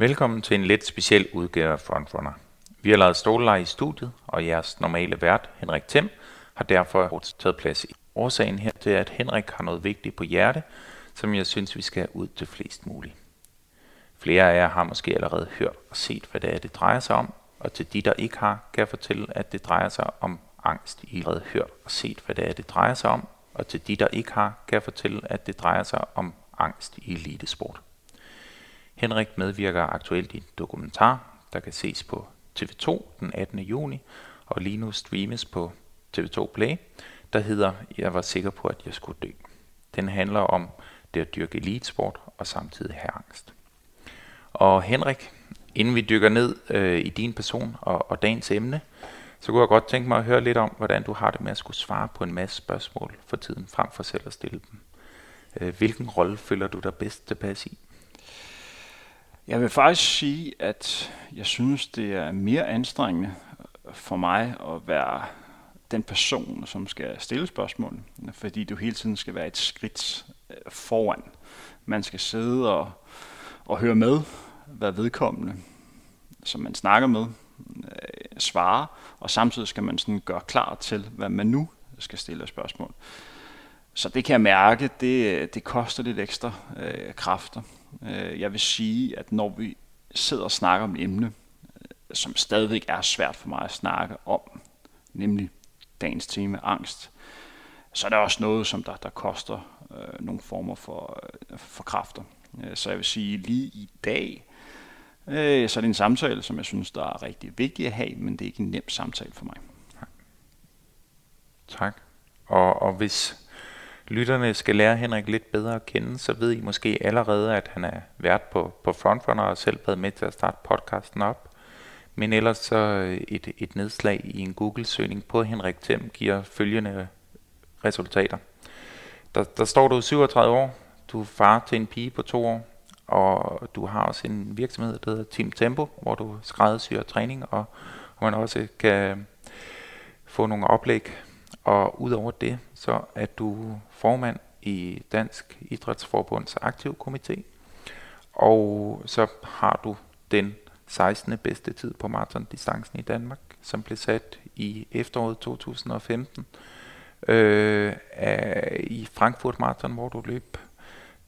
Velkommen til en lidt speciel udgave af Frontrunner. Vi har lavet stoleleje i studiet, og jeres normale vært, Henrik Thiem, har derfor taget plads i. Årsagen her til, at Henrik har noget vigtigt på hjerte, som jeg synes, vi skal ud til flest muligt. Flere af jer har måske allerede hørt og set, hvad det er, det drejer sig om, og til de, der ikke har, kan jeg fortælle, at det drejer sig om angst. I har allerede hørt og set, hvad det er, det drejer sig om, og til de, der ikke har, kan jeg fortælle, at det drejer sig om angst i elitesport. Henrik medvirker aktuelt i en dokumentar, der kan ses på TV2 den 18. juni, og lige nu streames på TV2 Play, der hedder Jeg var sikker på, at jeg skulle dø. Den handler om det at dyrke elitesport og samtidig have angst. Og Henrik, inden vi dykker ned øh, i din person og, og dagens emne, så kunne jeg godt tænke mig at høre lidt om, hvordan du har det med at skulle svare på en masse spørgsmål for tiden, frem for selv at stille dem. Øh, hvilken rolle føler du dig bedst tilpas i? Jeg vil faktisk sige, at jeg synes, det er mere anstrengende for mig at være den person, som skal stille spørgsmål, fordi du hele tiden skal være et skridt øh, foran. Man skal sidde og, og høre med, hvad vedkommende, som man snakker med, øh, svare, og samtidig skal man sådan gøre klar til, hvad man nu skal stille spørgsmål. Så det kan jeg mærke, det, øh, det koster lidt ekstra øh, kræfter. Øh, jeg vil sige, at når vi sidder og snakker om et emne, øh, som stadigvæk er svært for mig at snakke om, nemlig dagens tema, angst, så er der også noget, som der, der koster øh, nogle former for, øh, for kræfter. Øh, så jeg vil sige, lige i dag, øh, så er det en samtale, som jeg synes, der er rigtig vigtig at have, men det er ikke en nem samtale for mig. Tak. Og, og hvis lytterne skal lære Henrik lidt bedre at kende, så ved I måske allerede, at han er vært på, på Frontrunner og selv været med til at starte podcasten op. Men ellers så øh, et, et nedslag i en Google-søgning på Henrik Thiem giver følgende resultater. Der, der står du 37 år, du er far til en pige på to år, og du har også en virksomhed, der hedder Team Tempo, hvor du skræddersyrer træning, og, og man også kan få nogle oplæg. Og udover det, så er du formand i Dansk Idrætsforbunds aktiv komité, og så har du den 16. bedste tid på maratondistancen i Danmark, som blev sat i efteråret 2015 øh, i Frankfurt Marathon, hvor du løb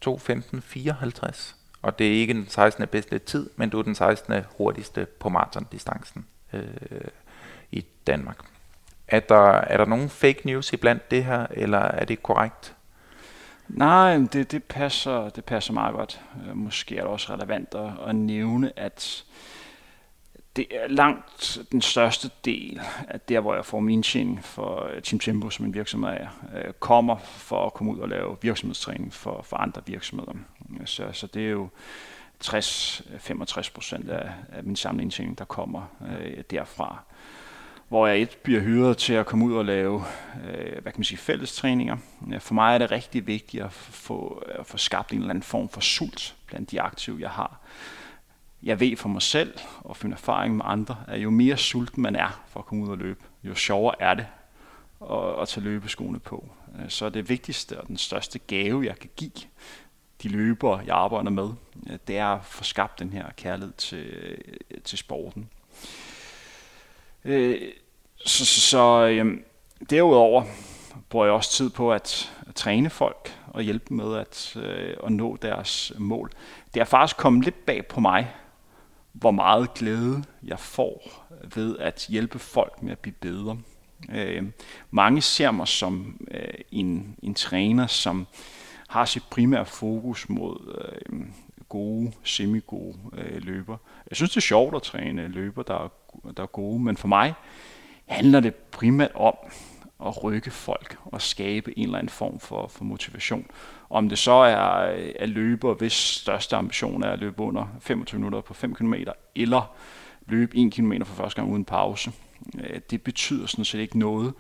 2.15.54. Og det er ikke den 16. bedste tid, men du er den 16. hurtigste på maratondistancen øh, i Danmark. Er der, er der nogen fake news i blandt det her, eller er det korrekt? Nej, det, det, passer, det passer meget godt. Øh, måske er det også relevant at, at nævne, at det er langt den største del af der, hvor jeg får min tjening for øh, Team Tempo, som en virksomhed er, øh, kommer for at komme ud og lave virksomhedstræning for, for andre virksomheder. Så, så det er jo 60-65 procent af, af min samlede indtjening, der kommer øh, derfra hvor jeg et bliver hyret til at komme ud og lave øh, hvad kan man sige, fællestræninger. Øh, for mig er det rigtig vigtigt at få, at få skabt en eller anden form for sult blandt de aktive, jeg har. Jeg ved for mig selv og finder erfaring med andre, at jo mere sulten man er for at komme ud og løbe, jo sjovere er det at, at tage løbeskoene på. Øh, så det vigtigste og den største gave, jeg kan give de løbere, jeg arbejder med, øh, det er at få skabt den her kærlighed til, til sporten. Øh, så så, så øh, derudover bruger jeg også tid på at, at træne folk og hjælpe dem med at, øh, at nå deres mål. Det er faktisk kommet lidt bag på mig, hvor meget glæde jeg får ved at hjælpe folk med at blive bedre. Øh, mange ser mig som øh, en, en træner, som har sit primære fokus mod øh, gode, semi-gode øh, løber. Jeg synes, det er sjovt at træne løber, der er, der er gode, men for mig handler det primært om at rykke folk og skabe en eller anden form for, for motivation. Om det så er at løbe, hvis største ambition er at løbe under 25 minutter på 5 km, eller løbe 1 km for første gang uden pause, øh, det betyder sådan set ikke noget,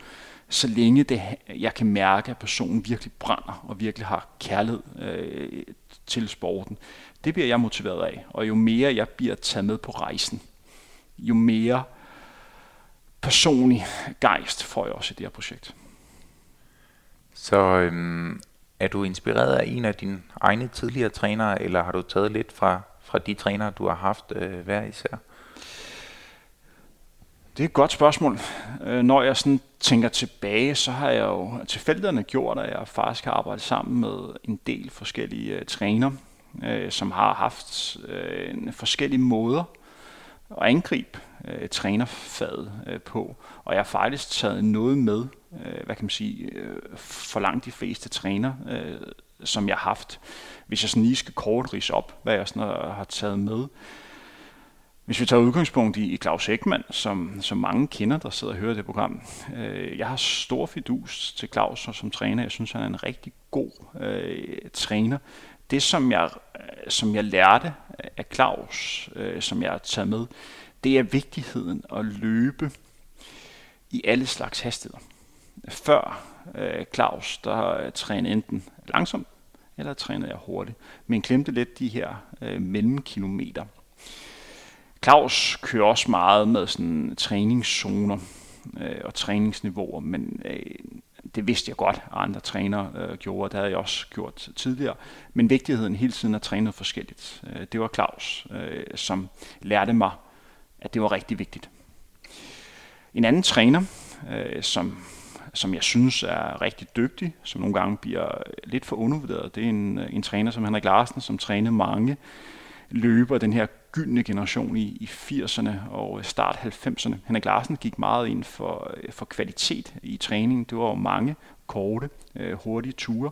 så længe det, jeg kan mærke, at personen virkelig brænder og virkelig har kærlighed øh, til sporten. Det bliver jeg motiveret af, og jo mere jeg bliver taget med på rejsen, jo mere personlig gejst får jeg også i det her projekt. Så øhm, er du inspireret af en af dine egne tidligere trænere, eller har du taget lidt fra, fra de trænere, du har haft øh, hver især? Det er et godt spørgsmål. Øh, når jeg sådan tænker tilbage, så har jeg jo tilfældigerne gjort, at jeg faktisk har arbejdet sammen med en del forskellige uh, træner, øh, som har haft øh, forskellige måder at angribe øh, trænerfaget øh, på. Og jeg har faktisk taget noget med, øh, hvad kan man sige, øh, for langt de fleste træner, øh, som jeg har haft. Hvis jeg sådan lige skal kort rise op, hvad jeg sådan har, har taget med, hvis vi tager udgangspunkt i, Claus Ekman, som, som mange kender, der sidder og hører det program. Øh, jeg har stor fidus til Claus som træner. Jeg synes, han er en rigtig god øh, træner. Det, som jeg, øh, som jeg lærte øh, af Claus, øh, som jeg har taget med, det er vigtigheden at løbe i alle slags hastigheder. Før øh, Claus, der øh, trænede enten langsomt, eller trænede jeg hurtigt, men klemte lidt de her øh, mellemkilometer. Claus kører også meget med sådan træningszoner øh, og træningsniveauer, men øh, det vidste jeg godt, at andre trænere øh, gjorde, det havde jeg også gjort tidligere. Men vigtigheden hele tiden at træne forskelligt, øh, det var Claus, øh, som lærte mig, at det var rigtig vigtigt. En anden træner, øh, som, som jeg synes er rigtig dygtig, som nogle gange bliver lidt for undervurderet, det er en, øh, en træner som Henrik Larsen, som trænede mange løber, den her gyldne generation i, i 80'erne og start 90'erne. Henrik Larsen gik meget ind for, øh, for kvalitet i træningen. Det var jo mange korte, øh, hurtige ture.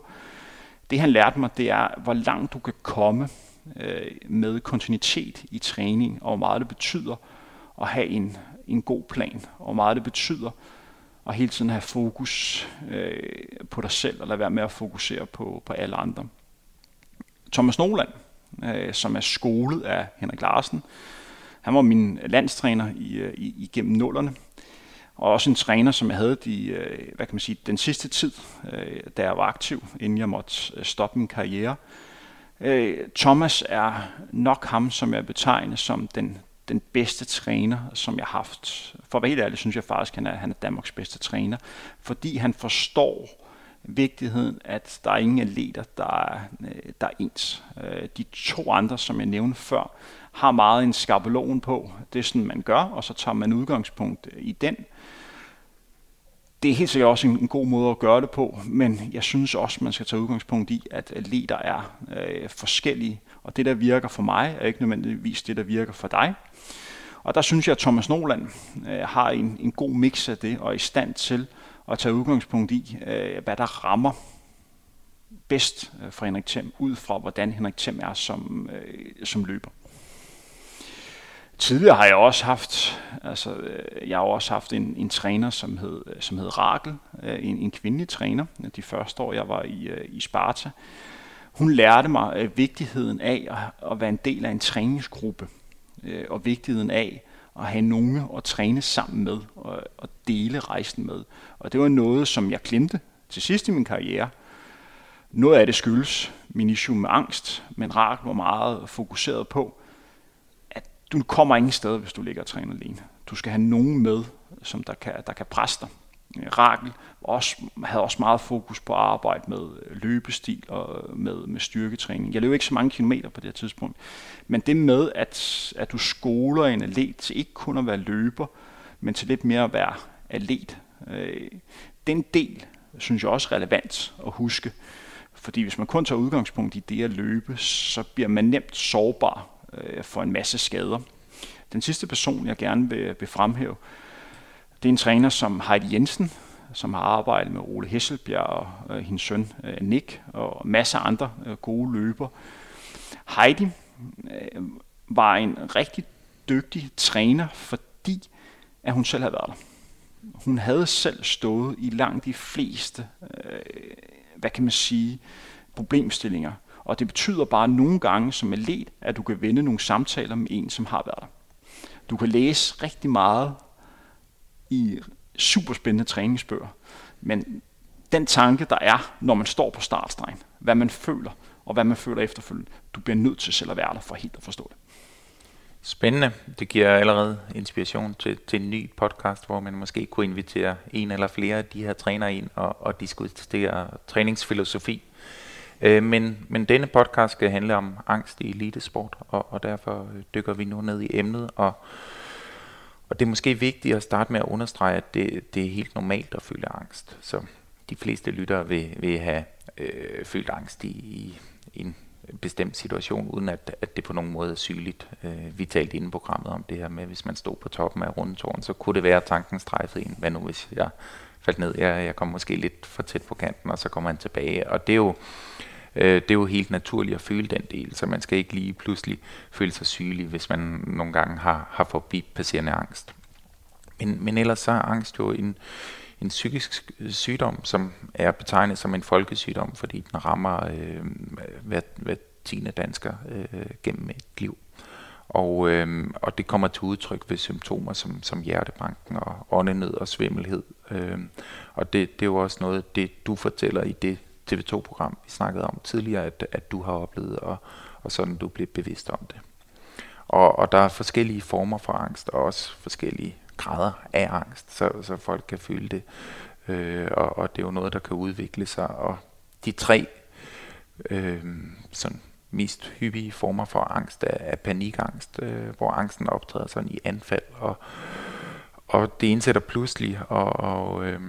Det han lærte mig, det er, hvor langt du kan komme øh, med kontinuitet i træning, og hvor meget det betyder at have en, en god plan, og hvor meget det betyder at hele tiden have fokus øh, på dig selv, og lade være med at fokusere på, på alle andre. Thomas Noland, øh, som er skolet af Henrik Larsen. Han var min landstræner i, øh, i, igennem nullerne, og også en træner, som jeg havde de, øh, hvad kan man sige, den sidste tid, øh, da jeg var aktiv, inden jeg måtte øh, stoppe min karriere. Øh, Thomas er nok ham, som jeg betegner som den, den bedste træner, som jeg har haft. For at være helt ærlig, synes jeg faktisk, at han er, han er Danmarks bedste træner, fordi han forstår vigtigheden, at der er ingen atleter, der er, øh, der er ens. Øh, de to andre, som jeg nævnte før, har meget en skabelon på. Det er sådan, man gør, og så tager man udgangspunkt øh, i den. Det er helt sikkert også en, god måde at gøre det på, men jeg synes også, man skal tage udgangspunkt i, at atleter er øh, forskellige, og det, der virker for mig, er ikke nødvendigvis det, der virker for dig. Og der synes jeg, at Thomas Noland øh, har en, en god mix af det, og er i stand til at tage udgangspunkt i, øh, hvad der rammer bedst øh, for Henrik Thiem, ud fra hvordan Henrik Thiem er som, øh, som løber. Tidligere har jeg også haft, altså, øh, jeg har også haft en, en træner, som hed, øh, som hed Rakel, en, en kvindelig træner, de første år, jeg var i, i Sparta. Hun lærte mig vigtigheden af at, at være en del af en træningsgruppe, og vigtigheden af at have nogen at træne sammen med og, og dele rejsen med. Og det var noget, som jeg glemte til sidst i min karriere. Noget af det skyldes min issue med angst, men Rak var meget fokuseret på, at du kommer ingen sted, hvis du ligger og træner alene. Du skal have nogen med, som der kan, der kan presse dig. Øh, Rakel også, havde også meget fokus på at arbejde med øh, løbestil og øh, med, med styrketræning. Jeg løb ikke så mange kilometer på det her tidspunkt, men det med, at, at du skoler en atlet til ikke kun at være løber, men til lidt mere at være atlet, øh, den del synes jeg også er relevant at huske. Fordi hvis man kun tager udgangspunkt i det at løbe, så bliver man nemt sårbar øh, for en masse skader. Den sidste person, jeg gerne vil, vil fremhæve, det er en træner som Heidi Jensen, som har arbejdet med Ole Hesselbjerg og øh, hendes søn øh, Nick og masser af andre øh, gode løber. Heidi øh, var en rigtig dygtig træner, fordi at hun selv havde været der. Hun havde selv stået i langt de fleste, øh, hvad kan man sige, problemstillinger. Og det betyder bare nogle gange som atlet, at du kan vende nogle samtaler med en, som har været der. Du kan læse rigtig meget i superspændende træningsbøger. Men den tanke, der er, når man står på startstregen, hvad man føler, og hvad man føler efterfølgende, du bliver nødt til selv at være der for helt at forstå det. Spændende. Det giver allerede inspiration til, til en ny podcast, hvor man måske kunne invitere en eller flere af de her trænere ind og, og diskutere træningsfilosofi. Øh, men, men denne podcast skal handle om angst i elitesport, og, og derfor øh, dykker vi nu ned i emnet. Og, og det er måske vigtigt at starte med at understrege, at det, det er helt normalt at føle angst. Så de fleste lyttere vil, vil have øh, følt angst i, i, en bestemt situation, uden at, at det på nogen måde er sygeligt. Øh, vi talte inden programmet om det her med, hvis man stod på toppen af rundetårn, så kunne det være, at tanken strejfede en. Hvad nu, hvis jeg faldt ned? Jeg, jeg kom måske lidt for tæt på kanten, og så kommer man tilbage. Og det er jo, øh, det er jo helt naturligt at føle den del, så man skal ikke lige pludselig føle sig sygelig, hvis man nogle gange har, har forbi passerende angst. Men, men ellers så er angst jo en, en psykisk sygdom, som er betegnet som en folkesygdom, fordi den rammer øh, hver, hver tiende dansker øh, gennem et liv. Og, øh, og det kommer til udtryk ved symptomer som, som hjertebanken og åndenød og svimmelhed. Øh, og det, det er jo også noget, det du fortæller i det TV2-program, vi snakkede om tidligere, at, at du har oplevet, og, og sådan du blev bevidst om det. Og, og der er forskellige former for angst, og også forskellige grader af angst, så, så folk kan føle det. Øh, og, og det er jo noget, der kan udvikle sig. Og de tre øh, sådan mest hyppige former for angst er, er panikangst, øh, hvor angsten optræder sådan i anfald, og, og det indsætter pludselig, og, og, øh,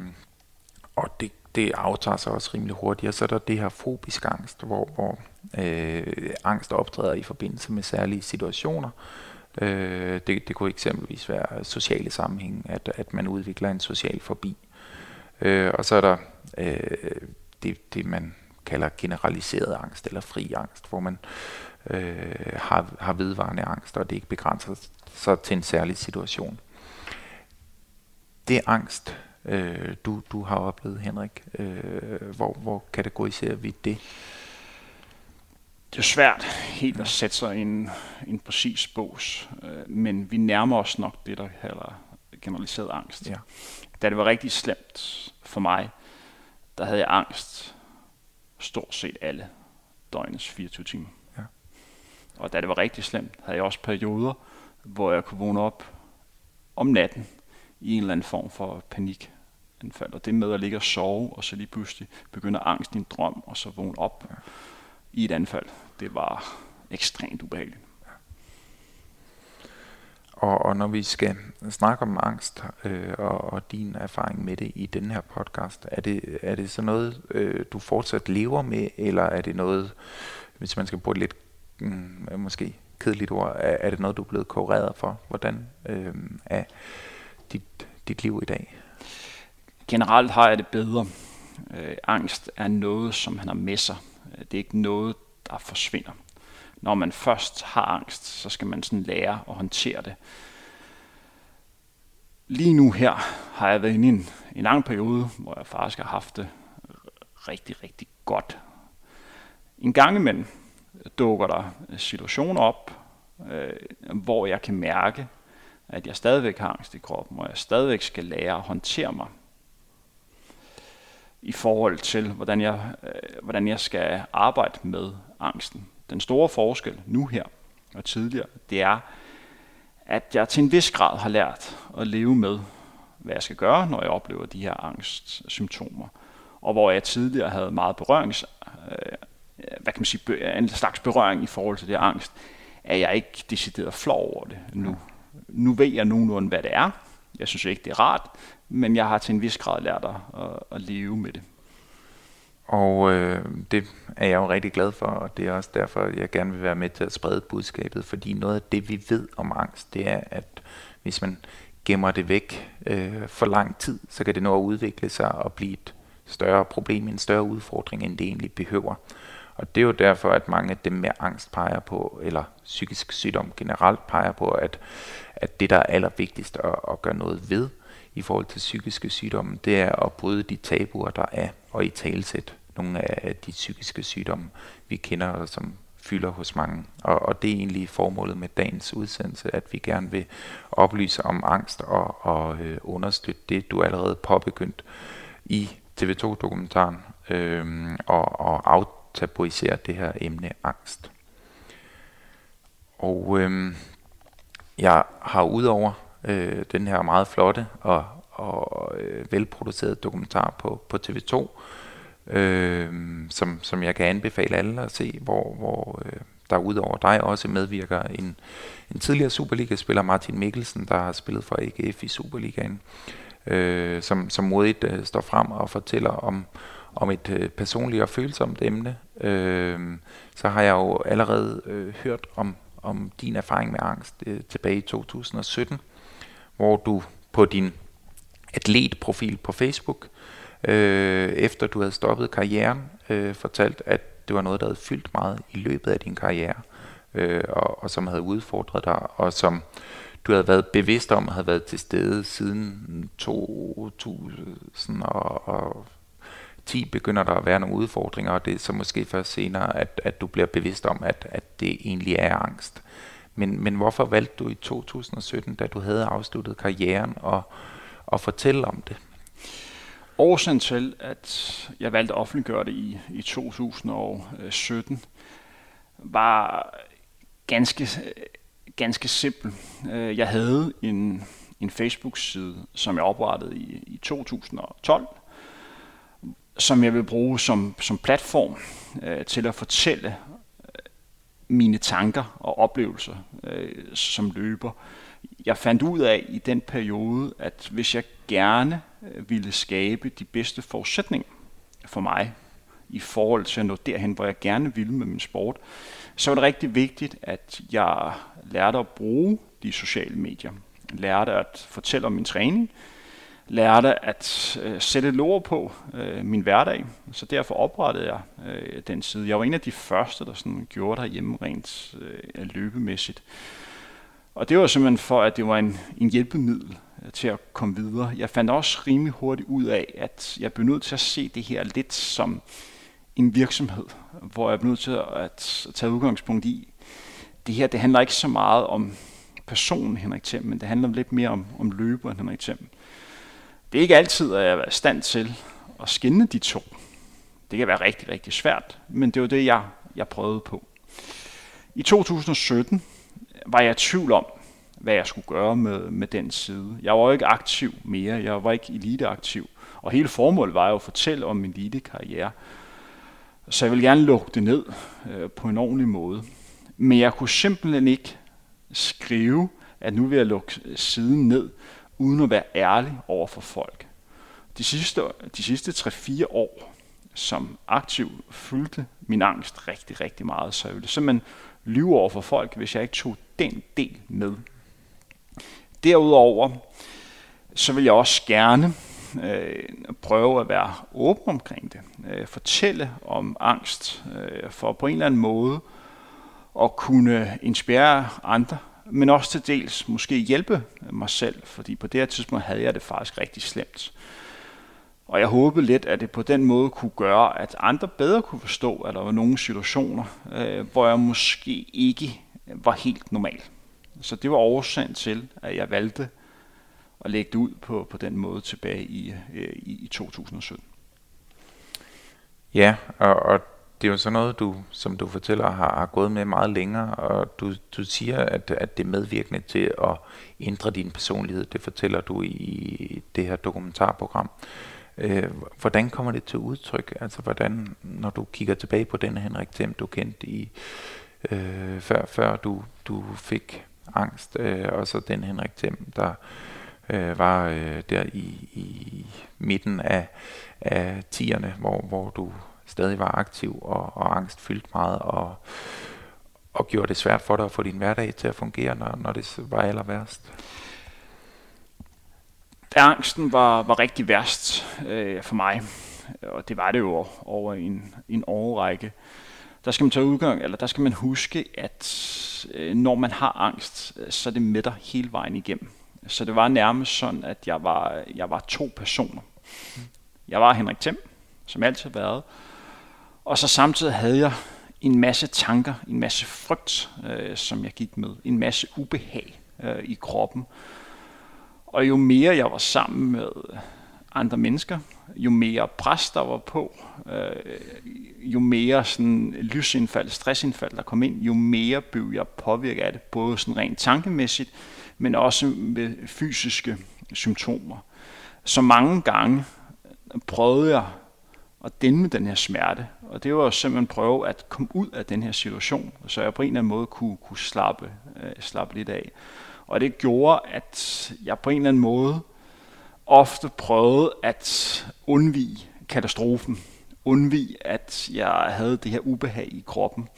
og det, det aftager sig også rimelig hurtigt. Og så er der det her fobisk angst, hvor, hvor øh, angst optræder i forbindelse med særlige situationer, Øh, det, det kunne eksempelvis være sociale sammenhæng, at, at man udvikler en social forbi. Øh, og så er der øh, det, det, man kalder generaliseret angst eller fri angst, hvor man øh, har, har vedvarende angst, og det ikke begrænser sig til en særlig situation. Det angst, øh, du, du har oplevet, Henrik, øh, hvor, hvor kategoriserer vi det? det er svært helt at sætte sig i en, en præcis bås, øh, men vi nærmer os nok det, der kalder generaliseret angst. Ja. Da det var rigtig slemt for mig, der havde jeg angst stort set alle døgnets 24 timer. Ja. Og da det var rigtig slemt, havde jeg også perioder, hvor jeg kunne vågne op om natten i en eller anden form for panik anfald. Og det med at ligge og sove, og så lige pludselig begynder angst i en drøm, og så vågne op. Ja i et anfald. Det var ekstremt ubehageligt. Og, og når vi skal snakke om angst øh, og, og din erfaring med det i den her podcast, er det, er det så noget, øh, du fortsat lever med, eller er det noget, hvis man skal bruge et lidt mm, måske kedeligt ord, er, er det noget, du er blevet kureret for? Hvordan øh, er dit, liv i dag? Generelt har jeg det bedre. Øh, angst er noget, som han har med sig øh, det er ikke noget, der forsvinder. Når man først har angst, så skal man sådan lære at håndtere det. Lige nu her har jeg været inde i en, en lang periode, hvor jeg faktisk har haft det rigtig, rigtig godt. En gang imellem dukker der situationer op, øh, hvor jeg kan mærke, at jeg stadigvæk har angst i kroppen, og jeg stadigvæk skal lære at håndtere mig i forhold til, hvordan jeg, øh, hvordan jeg skal arbejde med angsten. Den store forskel nu her og tidligere, det er, at jeg til en vis grad har lært at leve med, hvad jeg skal gøre, når jeg oplever de her angstsymptomer. Og hvor jeg tidligere havde meget berørings, øh, hvad kan man sige, en slags berøring i forhold til det angst, er jeg ikke decideret flov over det nu. Nu ved jeg nogenlunde, hvad det er. Jeg synes ikke, det er rart, men jeg har til en vis grad lært at, at, at leve med det. Og øh, det er jeg jo rigtig glad for, og det er også derfor, jeg gerne vil være med til at sprede budskabet, fordi noget af det, vi ved om angst, det er, at hvis man gemmer det væk øh, for lang tid, så kan det nå at udvikle sig og blive et større problem, en større udfordring, end det egentlig behøver. Og det er jo derfor, at mange af dem med angst peger på, eller psykisk sygdom generelt peger på, at, at det, der er allervigtigst at, at gøre noget ved, i forhold til psykiske sygdomme, det er at bryde de tabuer, der er, og i talsæt nogle af de psykiske sygdomme, vi kender, som fylder hos mange. Og, og det er egentlig formålet med dagens udsendelse, at vi gerne vil oplyse om angst og, og øh, understøtte det, du allerede påbegyndt i TV2-dokumentaren, øh, og, og aftabuisere det her emne angst. Og øhm, jeg har udover øh, den her meget flotte og, og øh, velproducerede dokumentar på, på TV2, øh, som, som jeg kan anbefale alle at se, hvor, hvor øh, der udover dig også medvirker en, en tidligere Superliga-spiller, Martin Mikkelsen, der har spillet for AGF i Superligaen, øh, som, som modigt øh, står frem og fortæller om, om et øh, personligt og følsomt emne. Øh, så har jeg jo allerede øh, hørt om, om din erfaring med angst øh, tilbage i 2017, hvor du på din atletprofil på Facebook, øh, efter du havde stoppet karrieren, øh, fortalt, at det var noget, der havde fyldt meget i løbet af din karriere, øh, og, og som havde udfordret dig, og som du havde været bevidst om, havde været til stede siden 10 begynder der at være nogle udfordringer, og det er så måske først senere, at, at du bliver bevidst om, at, at det egentlig er angst. Men, men hvorfor valgte du i 2017, da du havde afsluttet karrieren, at, at fortælle om det? Årsagen til, at jeg valgte at offentliggøre det i, i 2017, var ganske, ganske simpel. Øh, jeg havde en, en Facebook-side, som jeg oprettede i, i 2012, som jeg vil bruge som, som platform øh, til at fortælle øh, mine tanker og oplevelser øh, som løber. Jeg fandt ud af i den periode, at hvis jeg gerne øh, ville skabe de bedste forudsætninger for mig i forhold til at nå derhen, hvor jeg gerne ville med min sport, så var det rigtig vigtigt, at jeg lærte at bruge de sociale medier. Lærte at fortælle om min træning. Lærte at øh, sætte et ord på øh, min hverdag. Så derfor oprettede jeg øh, den side. Jeg var en af de første, der sådan gjorde det hjemme rent øh, løbemæssigt. Og det var simpelthen for, at det var en, en hjælpemiddel øh, til at komme videre. Jeg fandt også rimelig hurtigt ud af, at jeg blev nødt til at se det her lidt som en virksomhed, hvor jeg blev nødt til at tage udgangspunkt i, det her det handler ikke så meget om personen Henrik Thiem, men det handler lidt mere om, om løberen Henrik Thiem. Det er ikke altid, at jeg er i stand til at skinne de to. Det kan være rigtig, rigtig svært, men det var det, jeg, jeg prøvede på. I 2017 var jeg i tvivl om, hvad jeg skulle gøre med, med den side. Jeg var jo ikke aktiv mere, jeg var ikke eliteaktiv. Og hele formålet var jo at fortælle om min elitekarriere. Så jeg ville gerne lukke det ned øh, på en ordentlig måde. Men jeg kunne simpelthen ikke skrive, at nu vil jeg lukke øh, siden ned, uden at være ærlig over for folk. De sidste, de sidste 3-4 år som aktiv fyldte min angst rigtig, rigtig meget, så jeg ville simpelthen lyve over for folk, hvis jeg ikke tog den del med. Derudover, så vil jeg også gerne øh, prøve at være åben omkring det. Øh, fortælle om angst, øh, for på en eller anden måde at kunne inspirere andre, men også til dels måske hjælpe mig selv, fordi på det her tidspunkt havde jeg det faktisk rigtig slemt. Og jeg håbede lidt, at det på den måde kunne gøre, at andre bedre kunne forstå, at der var nogle situationer, øh, hvor jeg måske ikke var helt normal. Så det var årsagen til, at jeg valgte at lægge det ud på, på den måde tilbage i, øh, i, i 2017. Ja, og, og det er jo sådan noget, du, som du fortæller, har, har gået med meget længere, og du, du siger, at, at det er medvirkende til at ændre din personlighed. Det fortæller du i det her dokumentarprogram. Øh, hvordan kommer det til udtryk? Altså, hvordan, når du kigger tilbage på den Henrik Thiem, du kendte i, øh, før, før du, du fik angst, øh, og så den Henrik Thiem, der øh, var øh, der i, i midten af, af tierne, hvor, hvor du stadig var aktiv og, og angst fyldt meget, og, og gjorde det svært for dig at få din hverdag til at fungere, når, når det var aller værst? Da angsten var, var rigtig værst øh, for mig, og det var det jo over en, en årrække, der skal man tage udgang, eller der skal man huske, at øh, når man har angst, så er det med dig hele vejen igennem. Så det var nærmest sådan, at jeg var, jeg var to personer. Jeg var Henrik Thiem, som altid har været, og så samtidig havde jeg en masse tanker, en masse frygt, øh, som jeg gik med, en masse ubehag øh, i kroppen. Og jo mere jeg var sammen med andre mennesker, jo mere pres der var på, øh, jo mere sådan lysindfald, stressindfald der kom ind, jo mere blev jeg påvirket af det, både sådan rent tankemæssigt, men også med fysiske symptomer. Så mange gange prøvede jeg at dæmme den her smerte. Og det var jo simpelthen prøve at komme ud af den her situation, så jeg på en eller anden måde kunne, kunne slappe, øh, slappe lidt af. Og det gjorde, at jeg på en eller anden måde ofte prøvede at undvige katastrofen. Undvige, at jeg havde det her ubehag i kroppen.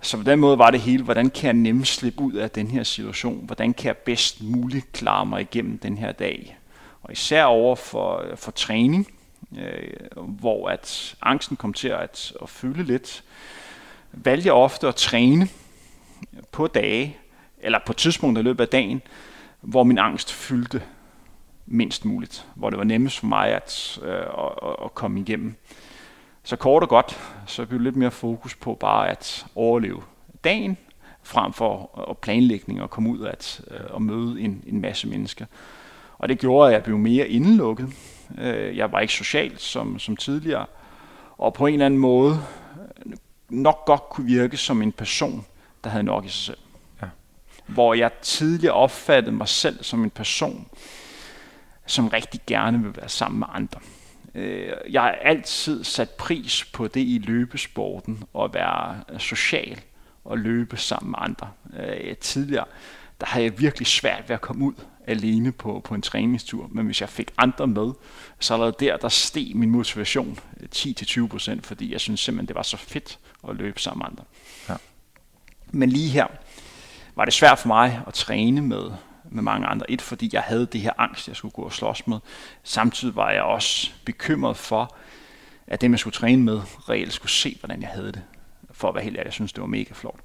Så på den måde var det hele, hvordan kan jeg nemt slippe ud af den her situation? Hvordan kan jeg bedst muligt klare mig igennem den her dag? Og især over for, for træning, øh, hvor at angsten kom til at, at fylde lidt, valgte jeg ofte at træne på dage, eller på tidspunkter i løbet af dagen, hvor min angst fyldte mindst muligt, hvor det var nemmest for mig at, øh, at, at komme igennem. Så kort og godt, så blev lidt mere fokus på bare at overleve dagen, frem for at planlægning og komme ud at, øh, at møde en, en masse mennesker. Og det gjorde, at jeg blev mere indelukket. Øh, jeg var ikke social som, som tidligere, og på en eller anden måde nok godt kunne virke som en person, der havde nok i sig selv. Ja. Hvor jeg tidligere opfattede mig selv som en person, som rigtig gerne vil være sammen med andre. Øh, jeg har altid sat pris på det i løbesporten, at være social og løbe sammen med andre. Øh, tidligere, der havde jeg virkelig svært ved at komme ud alene på, på en træningstur, men hvis jeg fik andre med, så allerede der, der steg min motivation 10-20%, fordi jeg synes simpelthen, det var så fedt at løbe sammen med andre. Ja. Men lige her var det svært for mig at træne med, med mange andre. Et, fordi jeg havde det her angst, jeg skulle gå og slås med. Samtidig var jeg også bekymret for, at dem, jeg skulle træne med, reelt skulle se, hvordan jeg havde det. For at være helt ærlig, jeg synes, det var mega flot.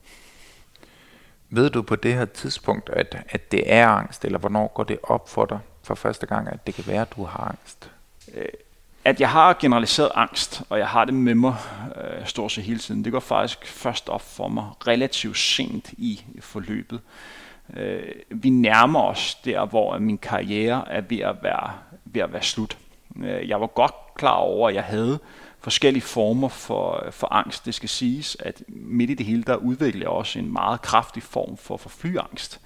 Ved du på det her tidspunkt, at, at det er angst, eller hvornår går det op for dig for første gang, at det kan være, at du har angst? Øh, at jeg har generaliseret angst, og jeg har det med mig øh, stort set hele tiden, det går faktisk først op for mig relativt sent i forløbet. Øh, vi nærmer os der, hvor min karriere er ved at være, ved at være slut. Øh, jeg var godt klar over, at jeg havde forskellige former for, for angst. Det skal siges, at midt i det hele, der udvikler jeg også en meget kraftig form for, for flyangst.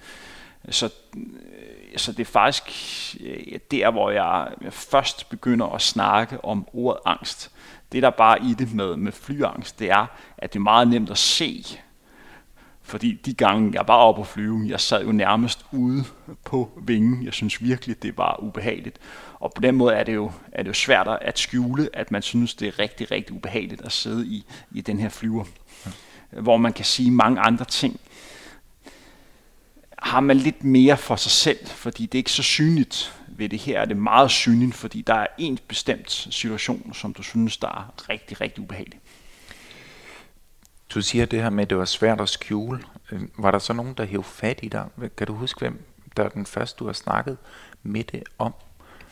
Så, så det er faktisk der, hvor jeg først begynder at snakke om ordet angst. Det der bare i det med, med flyangst, det er, at det er meget nemt at se, fordi de gange, jeg var oppe på flyve, jeg sad jo nærmest ude på vingen. Jeg synes virkelig, det var ubehageligt. Og på den måde er det jo, er det jo svært at skjule, at man synes, det er rigtig, rigtig ubehageligt at sidde i, i den her flyver. Ja. Hvor man kan sige mange andre ting. Har man lidt mere for sig selv, fordi det er ikke så synligt ved det her. Er det meget synligt, fordi der er en bestemt situation, som du synes, der er rigtig, rigtig ubehagelig. Du siger det her med, at det var svært at skjule. Øhm, var der så nogen, der hævde fat i dig? Kan du huske, hvem der er den første, du har snakket med det om,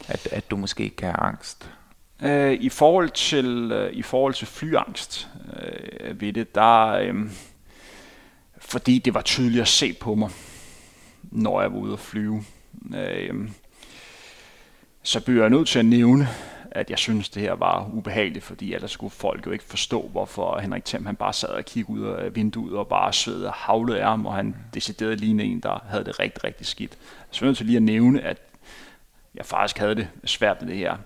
at, at du måske ikke have angst? Øh, I forhold til øh, i forhold til flyangst øh, ved det, der øh, fordi det var tydeligt at se på mig, når jeg var ude at flyve. Øh, så bliver jeg nødt til at nævne, at jeg synes, det her var ubehageligt, fordi ellers skulle folk jo ikke forstå, hvorfor Henrik Thiem han bare sad og kiggede ud af vinduet og bare sved og havlede af ham, og han decideret lignede en, der havde det rigtig, rigtig skidt. Så jeg til lige at nævne, at jeg faktisk havde det svært med det her.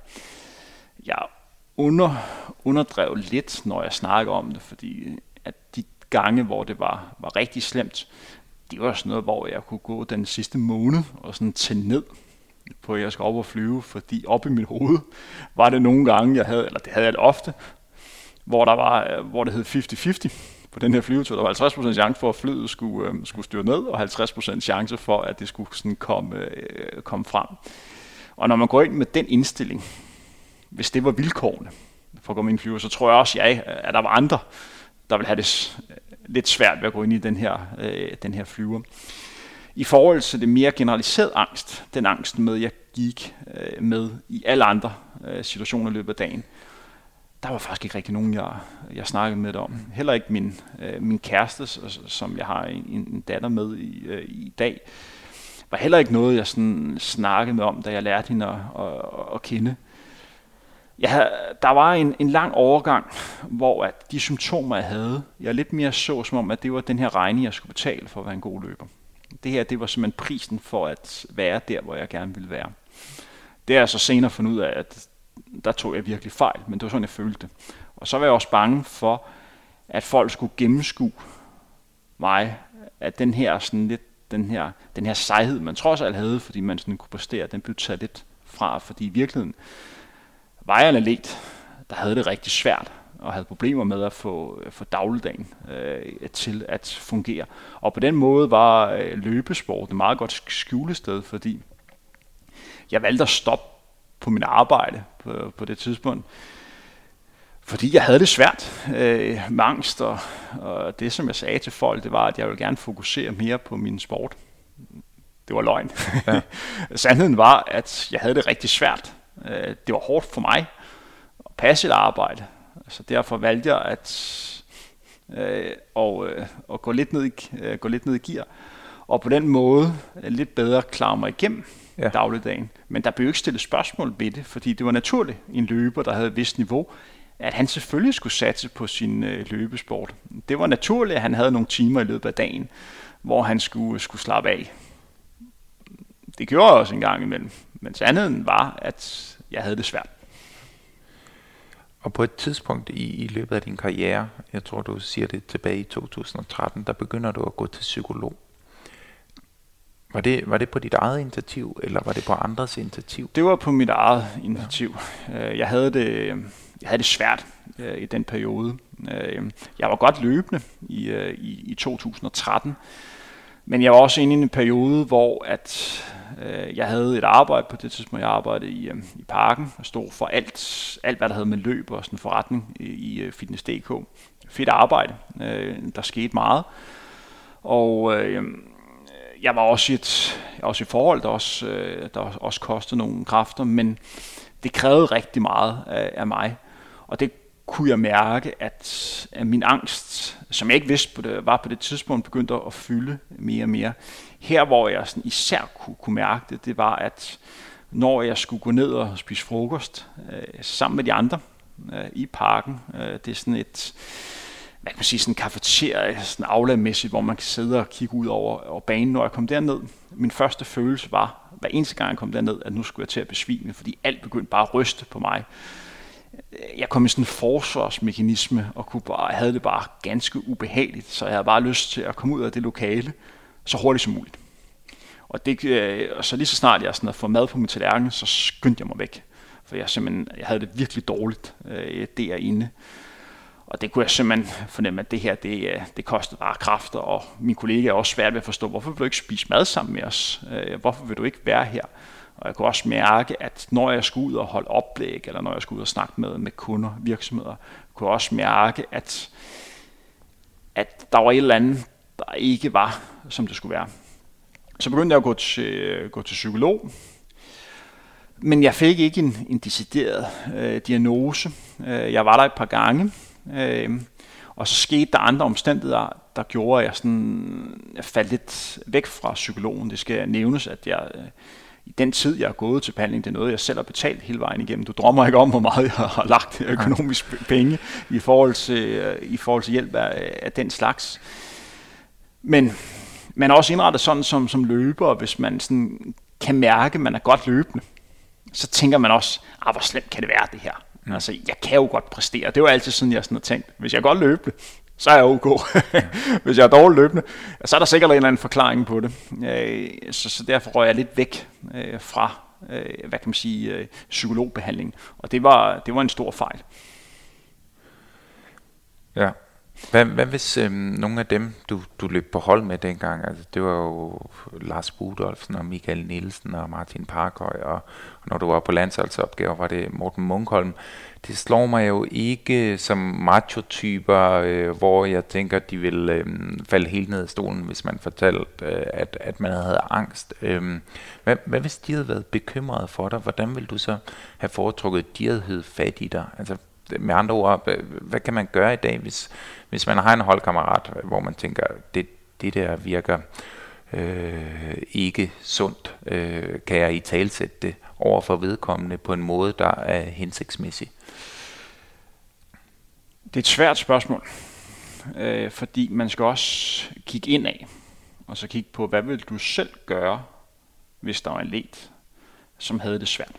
Jeg under, underdrev lidt, når jeg snakker om det, fordi at de gange, hvor det var, var rigtig slemt, det var sådan noget, hvor jeg kunne gå den sidste måned og sådan tænde ned på, at jeg skal op og flyve, fordi op i mit hoved var det nogle gange, jeg havde, eller det havde jeg det ofte, hvor, der var, øh, hvor det hed 50-50 på den her flyvetur. Der var 50% chance for, at flyet skulle, øh, skulle styre ned, og 50% chance for, at det skulle sådan komme, øh, komme frem. Og når man går ind med den indstilling, hvis det var vilkårene for at gå med en flyver, så tror jeg også, ja, at der var andre, der vil have det lidt svært ved at gå ind i den her, øh, den her flyver. I forhold til det mere generaliseret angst, den angst med, jeg gik øh, med i alle andre øh, situationer i løbet af dagen, der var faktisk ikke rigtig nogen, jeg, jeg snakkede med det om. Heller ikke min, øh, min kæreste, som jeg har en, en datter med i, øh, i dag, var heller ikke noget, jeg sådan snakkede med om, da jeg lærte hende at, at, at kende. Jeg havde, der var en, en lang overgang, hvor at de symptomer, jeg havde, jeg lidt mere så som om, at det var den her regning, jeg skulle betale for at være en god løber. Det her, det var simpelthen prisen for at være der, hvor jeg gerne ville være. Det er så senere fundet ud af, at der tog jeg virkelig fejl, men det var sådan, jeg følte det. Og så var jeg også bange for, at folk skulle gennemskue mig, at den her sådan lidt, den her, den her sejhed, man trods alt havde, fordi man sådan kunne præstere, den blev taget lidt fra, fordi i virkeligheden var jeg en der havde det rigtig svært og havde problemer med at få, få dagligdagen øh, til at fungere. Og på den måde var øh, løbesport et meget godt skjulested, fordi jeg valgte at stoppe på min arbejde på, på det tidspunkt, fordi jeg havde det svært øh, med angst, og, og det som jeg sagde til folk, det var, at jeg ville gerne fokusere mere på min sport. Det var løgn. Ja. Sandheden var, at jeg havde det rigtig svært. Øh, det var hårdt for mig at passe et arbejde, så derfor valgte jeg at, øh, og, øh, at gå, lidt ned i, øh, gå lidt ned i gear, og på den måde øh, lidt bedre klare mig igennem ja. dagligdagen. Men der blev ikke stillet spørgsmål ved det, fordi det var naturligt en løber, der havde et vist niveau, at han selvfølgelig skulle satse på sin øh, løbesport. Det var naturligt, at han havde nogle timer i løbet af dagen, hvor han skulle, skulle slappe af. Det gjorde jeg også en gang imellem. Men sandheden var, at jeg havde det svært. Og på et tidspunkt i, i løbet af din karriere, jeg tror du siger det tilbage i 2013, der begynder du at gå til psykolog. Var det, var det på dit eget initiativ, eller var det på andres initiativ? Det var på mit eget initiativ. Ja. Øh, jeg havde det, jeg havde det svært øh, i den periode. Øh, jeg var godt løbende i, i, i 2013, men jeg var også inde i en periode, hvor at Øh, jeg havde et arbejde på det tidspunkt, jeg arbejdede i, øh, i parken og stod for alt, alt, hvad der havde med løb og sådan forretning i, i øh, Fitness.dk. Fedt arbejde. Øh, der skete meget. Og øh, jeg var også i et, også i forhold, der også, øh, der også kostede nogle kræfter, men det krævede rigtig meget af, af mig. Og det kunne jeg mærke, at, min angst, som jeg ikke vidste på det, var på det tidspunkt, begyndte at fylde mere og mere. Her, hvor jeg sådan især kunne, kunne mærke det, det var, at når jeg skulle gå ned og spise frokost øh, sammen med de andre øh, i parken, øh, det er sådan et, hvad kan man sige, sådan en kafeterie, sådan afladmæssigt, hvor man kan sidde og kigge ud over, over banen. Når jeg kom derned, min første følelse var, hver eneste gang jeg kom derned, at nu skulle jeg til at besvime, fordi alt begyndte bare at ryste på mig jeg kom i sådan en forsvarsmekanisme, og kunne bare, havde det bare ganske ubehageligt, så jeg havde bare lyst til at komme ud af det lokale så hurtigt som muligt. Og, det, øh, og så lige så snart jeg sådan havde fået mad på min tallerken, så skyndte jeg mig væk. For jeg, simpelthen, jeg havde det virkelig dårligt øh, derinde. Og det kunne jeg simpelthen fornemme, at det her, det, øh, det kostede bare kræfter, og min kollega er også svært ved at forstå, hvorfor vil du ikke spise mad sammen med os? Øh, hvorfor vil du ikke være her? Og jeg kunne også mærke, at når jeg skulle ud og holde oplæg, eller når jeg skulle ud og snakke med, med kunder, virksomheder, kunne jeg også mærke, at, at der var et eller andet, der ikke var, som det skulle være. Så begyndte jeg at gå til, gå til psykolog, men jeg fik ikke en, en decideret øh, diagnose. Øh, jeg var der et par gange, øh, og så skete der andre omstændigheder, der gjorde, at jeg, sådan, jeg faldt lidt væk fra psykologen. Det skal nævnes, at jeg øh, i den tid, jeg er gået til behandling, det er noget, jeg selv har betalt hele vejen igennem. Du drømmer ikke om, hvor meget jeg har lagt økonomisk penge i forhold til, øh, i forhold til hjælp af, af den slags. Men man er også indrettet sådan som, som løber, hvis man sådan kan mærke, at man er godt løbende, så tænker man også, ah, hvor slemt kan det være det her? Mm. Altså, jeg kan jo godt præstere. Det var altid sådan, jeg sådan har tænkt. Hvis jeg godt løbende, så er jeg ok. Hvis jeg er dårlig løbende, så er der sikkert en eller anden forklaring på det. Øh, så, så derfor røg jeg lidt væk øh, fra, øh, hvad kan man sige, psykologbehandling. Og det var, det var en stor fejl. Ja. Hvad, hvad hvis øhm, nogle af dem, du, du løb på hold med dengang, altså det var jo Lars Budolfsen og Michael Nielsen og Martin Parkøj, og, og når du var på landsholdsopgaver, var det Morten Munkholm. Det slår mig jo ikke som macho-typer, øh, hvor jeg tænker, at de ville øh, falde helt ned i stolen, hvis man fortalte, øh, at, at man havde angst. Øh, hvad, hvad hvis de havde været bekymrede for dig? Hvordan ville du så have foretrukket, at de havde fat i dig? Altså, med andre ord, hvad kan man gøre i dag, hvis, hvis man har en holdkammerat, hvor man tænker, det, det der virker øh, ikke sundt, øh, kan jeg i talsætte det over for vedkommende på en måde, der er hensigtsmæssig? Det er et svært spørgsmål, øh, fordi man skal også kigge ind af, og så kigge på, hvad vil du selv gøre, hvis der var en led, som havde det svært.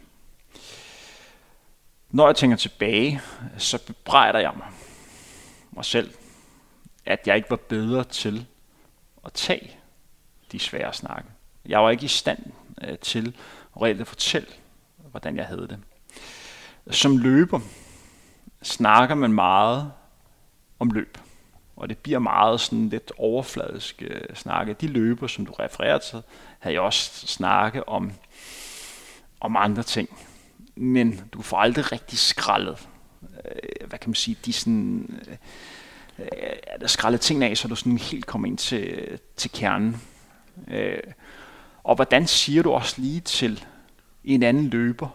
Når jeg tænker tilbage, så bebrejder jeg mig, mig selv, at jeg ikke var bedre til at tage de svære snakke. Jeg var ikke i stand øh, til at reelt at fortælle, hvordan jeg havde det. Som løber snakker man meget om løb, og det bliver meget sådan lidt overfladisk øh, snakke. De løber, som du refererer til, havde jeg også snakke om, om andre ting. Men du får aldrig rigtig skraldet, øh, hvad kan man sige, de sådan, øh, Øh, der skrællet tingene af, så du sådan helt kommer ind til, til kernen. Øh, og hvordan siger du også lige til en anden løber,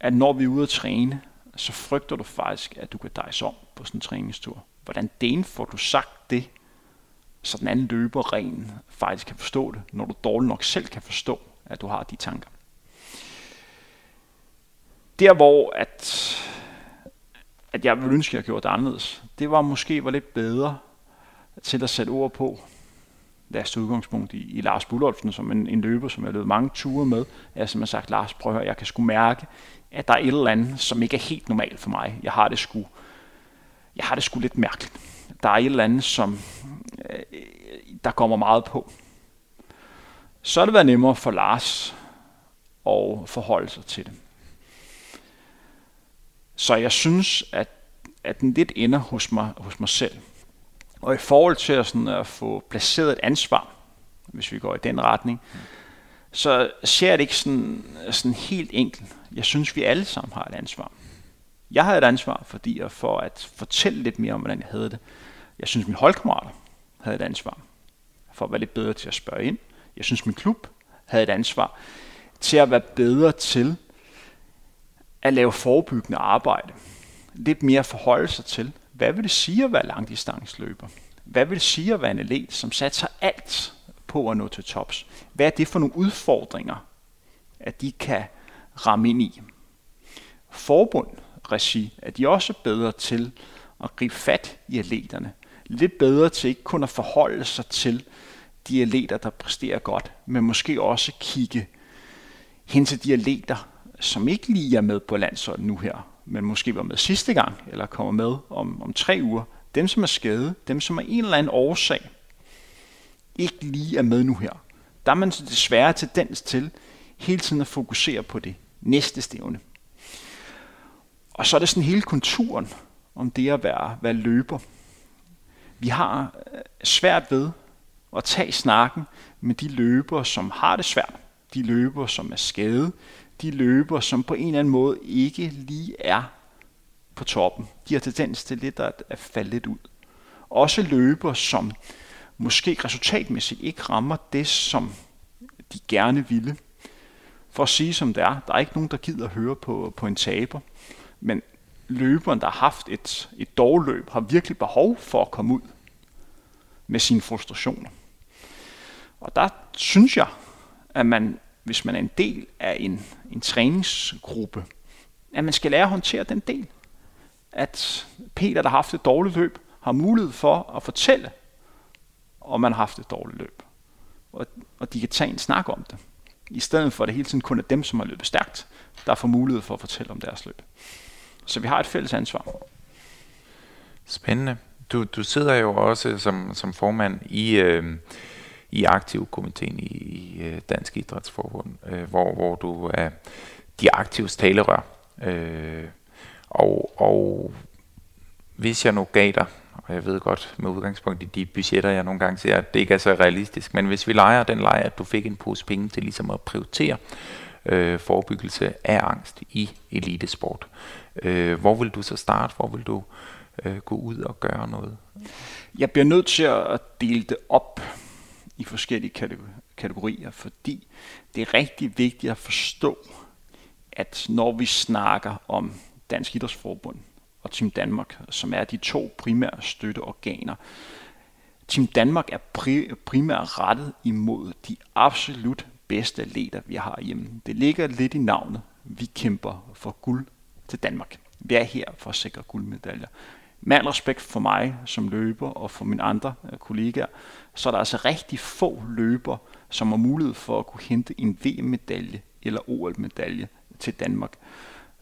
at når vi er ude at træne, så frygter du faktisk, at du kan dejse om på sådan en træningstur. Hvordan den får du sagt det, så den anden løber ren faktisk kan forstå det, når du dårligt nok selv kan forstå, at du har de tanker. Der hvor at, at jeg ville ønske, at jeg gjorde det anderledes, det var måske var lidt bedre til at sætte ord på, lad os udgangspunkt i, i Lars Bullolfsen, som en, en løber, som jeg løb mange ture med. Jeg har simpelthen sagt, Lars, prøv at høre, jeg kan sgu mærke, at der er et eller andet, som ikke er helt normalt for mig. Jeg har det sgu, jeg har det sgu lidt mærkeligt. Der er et eller andet, som øh, der kommer meget på. Så har det været nemmere for Lars at forholde sig til det. Så jeg synes, at, at den lidt ender hos mig, hos mig selv. Og i forhold til at, sådan at få placeret et ansvar, hvis vi går i den retning, så ser jeg det ikke sådan, sådan helt enkelt. Jeg synes, vi alle sammen har et ansvar. Jeg havde et ansvar, fordi jeg for at fortælle lidt mere om, hvordan jeg havde det. Jeg synes, mine holdkammerater havde et ansvar for at være lidt bedre til at spørge ind. Jeg synes, min klub havde et ansvar til at være bedre til at lave forebyggende arbejde. Lidt mere forholde sig til, hvad vil det sige at være langdistansløber? Hvad vil det sige at være en atlet, som satser alt på at nå til tops? Hvad er det for nogle udfordringer, at de kan ramme ind i? Forbund regi er de også bedre til at gribe fat i atleterne. Lidt bedre til ikke kun at forholde sig til de atleter, der præsterer godt, men måske også kigge hen til de atleter, som ikke lige er med på landsholdet nu her, men måske var med sidste gang, eller kommer med om, om tre uger, dem som er skadet, dem som er en eller anden årsag, ikke lige er med nu her, der er man desværre tendens til hele tiden at fokusere på det næste stævne. Og så er det sådan hele kulturen om det at være, være løber. Vi har øh, svært ved at tage snakken med de løbere, som har det svært. De løbere, som er skadet de løber, som på en eller anden måde ikke lige er på toppen. De har tendens til lidt at, at falde lidt ud. Også løber, som måske resultatmæssigt ikke rammer det, som de gerne ville. For at sige som det er, der er ikke nogen, der gider at høre på, på en taber. Men løberen, der har haft et, et dårligt løb, har virkelig behov for at komme ud med sine frustrationer. Og der synes jeg, at man hvis man er en del af en, en træningsgruppe, at man skal lære at håndtere den del. At Peter, der har haft et dårligt løb, har mulighed for at fortælle, om man har haft et dårligt løb. Og, og de kan tage en snak om det. I stedet for at det hele tiden kun er dem, som har løbet stærkt, der får mulighed for at fortælle om deres løb. Så vi har et fælles ansvar. Spændende. Du, du sidder jo også som, som formand i, øh, i aktivkomiteen i, i øh, Dansk Idrætsforbund, øh, hvor, hvor du er de aktives talerør. Øh, og, og hvis jeg nu gav dig, og jeg ved godt med udgangspunkt i de budgetter, jeg nogle gange ser, at det ikke er så realistisk, men hvis vi leger den leje, at du fik en pose penge til ligesom at prioritere øh, forebyggelse af angst i elitesport, øh, hvor vil du så starte? Hvor vil du øh, gå ud og gøre noget? Jeg bliver nødt til at dele det op i forskellige kategorier, fordi det er rigtig vigtigt at forstå, at når vi snakker om Dansk Idrætsforbund og Team Danmark, som er de to primære støtteorganer, Team Danmark er primært rettet imod de absolut bedste atleter, vi har hjemme. Det ligger lidt i navnet. Vi kæmper for guld til Danmark. Vi er her for at sikre guldmedaljer med al respekt for mig som løber og for mine andre øh, kollegaer, så er der altså rigtig få løber, som har mulighed for at kunne hente en VM-medalje eller OL-medalje til Danmark.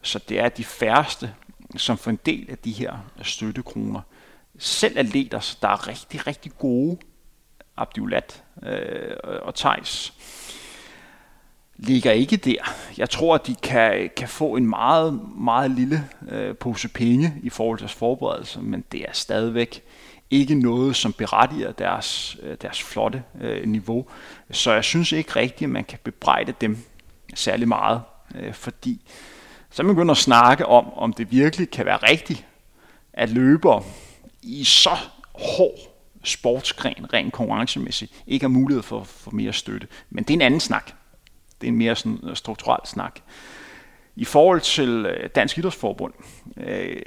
Så det er de færreste, som får en del af de her støttekroner. Selv atleter, der er rigtig, rigtig gode, Abdulat øh, og Thijs, ligger ikke der. Jeg tror, at de kan, kan få en meget, meget lille øh, pose penge i forhold til forberedelse, men det er stadigvæk ikke noget, som berettiger deres, øh, deres flotte øh, niveau. Så jeg synes ikke rigtigt, at man kan bebrejde dem særlig meget, øh, fordi så man begynder at snakke om, om det virkelig kan være rigtigt, at løbere i så hård sportsgren, rent konkurrencemæssigt, ikke har mulighed for, for mere støtte. Men det er en anden snak. Det er en mere sådan øh, strukturel snak. I forhold til øh, Dansk Idrætsforbund, øh,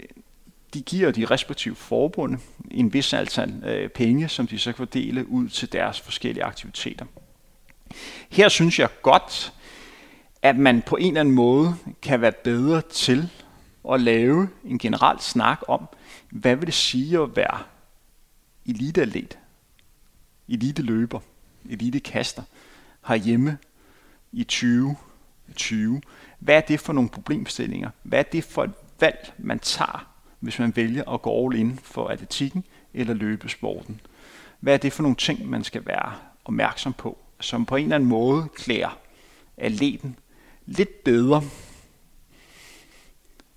de giver de respektive forbunde en vis antal øh, penge, som de så kan fordele ud til deres forskellige aktiviteter. Her synes jeg godt, at man på en eller anden måde kan være bedre til at lave en generel snak om, hvad vil det sige at være eliteatlet, eliteløber, elitekaster herhjemme i 2020. Hvad er det for nogle problemstillinger? Hvad er det for et valg, man tager, hvis man vælger at gå all in for atletikken eller løbesporten? Hvad er det for nogle ting, man skal være opmærksom på, som på en eller anden måde klæder atleten lidt bedre,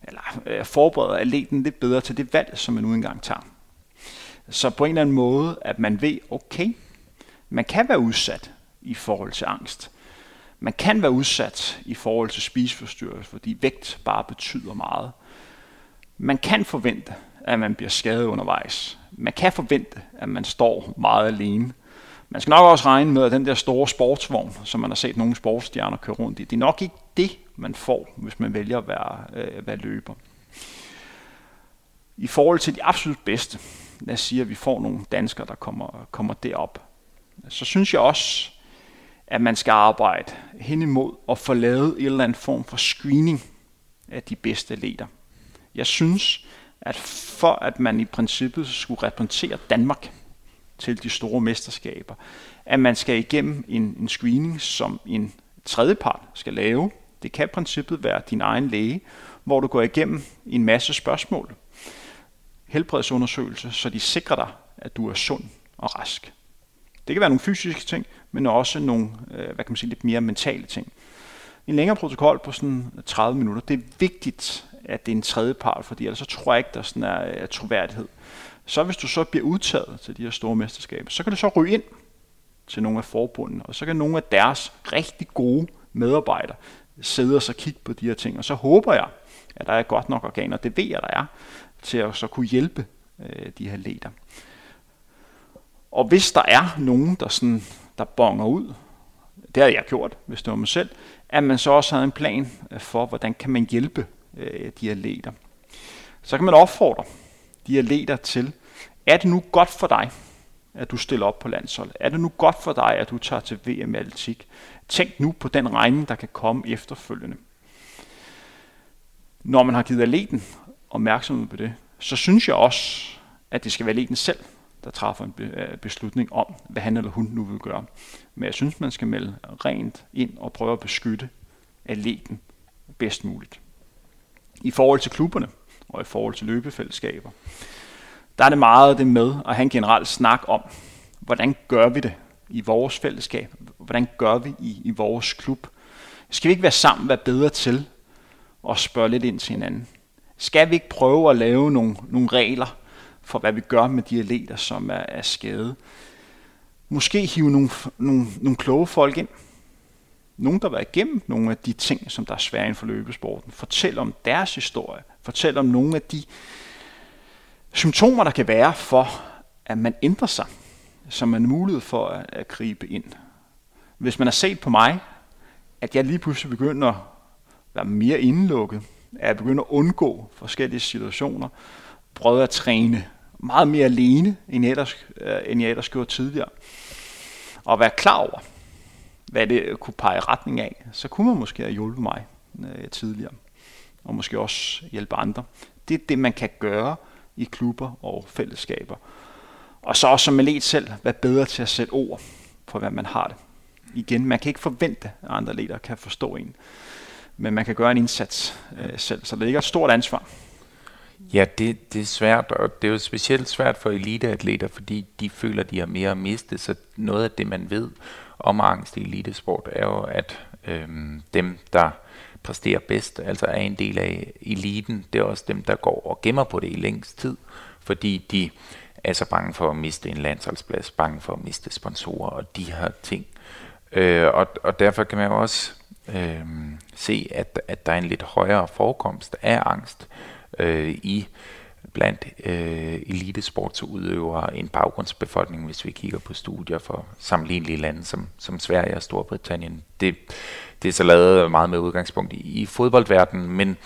eller øh, forbereder atleten lidt bedre til det valg, som man nu engang tager. Så på en eller anden måde, at man ved, okay, man kan være udsat i forhold til angst. Man kan være udsat i forhold til spiseforstyrrelse, fordi vægt bare betyder meget. Man kan forvente, at man bliver skadet undervejs. Man kan forvente, at man står meget alene. Man skal nok også regne med, at den der store sportsvogn, som man har set nogle sportsstjerner køre rundt i, det er nok ikke det, man får, hvis man vælger at være, øh, være løber. I forhold til de absolut bedste, lad os sige, at vi får nogle danskere, der kommer, kommer derop, så synes jeg også, at man skal arbejde hen imod at få lavet en eller anden form for screening af de bedste atleter. Jeg synes, at for at man i princippet skulle repræsentere Danmark til de store mesterskaber, at man skal igennem en, en screening, som en tredjepart skal lave. Det kan i princippet være din egen læge, hvor du går igennem en masse spørgsmål. Helbredsundersøgelse, så de sikrer dig, at du er sund og rask. Det kan være nogle fysiske ting, men også nogle øh, hvad kan man sige, lidt mere mentale ting. En længere protokol på sådan 30 minutter, det er vigtigt, at det er en tredje part, fordi ellers så tror jeg ikke, der sådan er, er troværdighed. Så hvis du så bliver udtaget til de her store mesterskaber, så kan du så ryge ind til nogle af forbundene, og så kan nogle af deres rigtig gode medarbejdere sidde og så kigge på de her ting, og så håber jeg, at der er godt nok organer, det ved jeg, der er, til at så kunne hjælpe øh, de her leder. Og hvis der er nogen, der, sådan, der bonger ud, det har jeg gjort, hvis det var mig selv, at man så også havde en plan øh, for, hvordan kan man hjælpe øh, de atleter. Så kan man opfordre de atleter til, er det nu godt for dig, at du stiller op på landsholdet? Er det nu godt for dig, at du tager til VM i atletik? Tænk nu på den regning, der kan komme efterfølgende. Når man har givet atleten opmærksomhed på det, så synes jeg også, at det skal være atleten selv, der træffer en øh, beslutning om, hvad han eller hun nu vil gøre. Men jeg synes, man skal melde rent ind og prøve at beskytte atleten bedst muligt. I forhold til klubberne og i forhold til løbefællesskaber, der er det meget det med at have en generel snak om, hvordan gør vi det i vores fællesskab? Hvordan gør vi i, i vores klub? Skal vi ikke være sammen, være bedre til at spørge lidt ind til hinanden? Skal vi ikke prøve at lave nogle, nogle regler, for, hvad vi gør med de atleter, som er, er skadet. Måske hive nogle, nogle, nogle kloge folk ind. Nogen, der har været igennem nogle af de ting, som der er svære inden for løbesporten. Fortæl om deres historie. Fortæl om nogle af de symptomer, der kan være for, at man ændrer sig, som man har mulighed for at, at gribe ind. Hvis man har set på mig, at jeg lige pludselig begynder at være mere indelukket, at jeg begynder at undgå forskellige situationer, prøver at træne meget mere alene, end jeg ellers, øh, end jeg ellers gjorde tidligere. Og være klar over, hvad det kunne pege retning af, så kunne man måske have hjulpet mig øh, tidligere. Og måske også hjælpe andre. Det er det, man kan gøre i klubber og fællesskaber. Og så også som atlet selv være bedre til at sætte ord på, hvad man har det. Igen, man kan ikke forvente, at andre ledere kan forstå en. men man kan gøre en indsats øh, selv. Så det ligger et stort ansvar. Ja, det, det er svært, og det er jo specielt svært for eliteatleter, fordi de føler, de har mere at miste. Så noget af det, man ved om angst i elitesport, er jo, at øh, dem, der præsterer bedst, altså er en del af eliten, det er også dem, der går og gemmer på det i længst tid, fordi de er så bange for at miste en landsholdsplads, bange for at miste sponsorer og de her ting. Øh, og, og derfor kan man jo også øh, se, at, at der er en lidt højere forekomst af angst øh, i blandt øh, elitesportsudøvere en baggrundsbefolkning, hvis vi kigger på studier for sammenlignelige lande som, som Sverige og Storbritannien. Det, det er så lavet meget med udgangspunkt i, i fodboldverdenen, men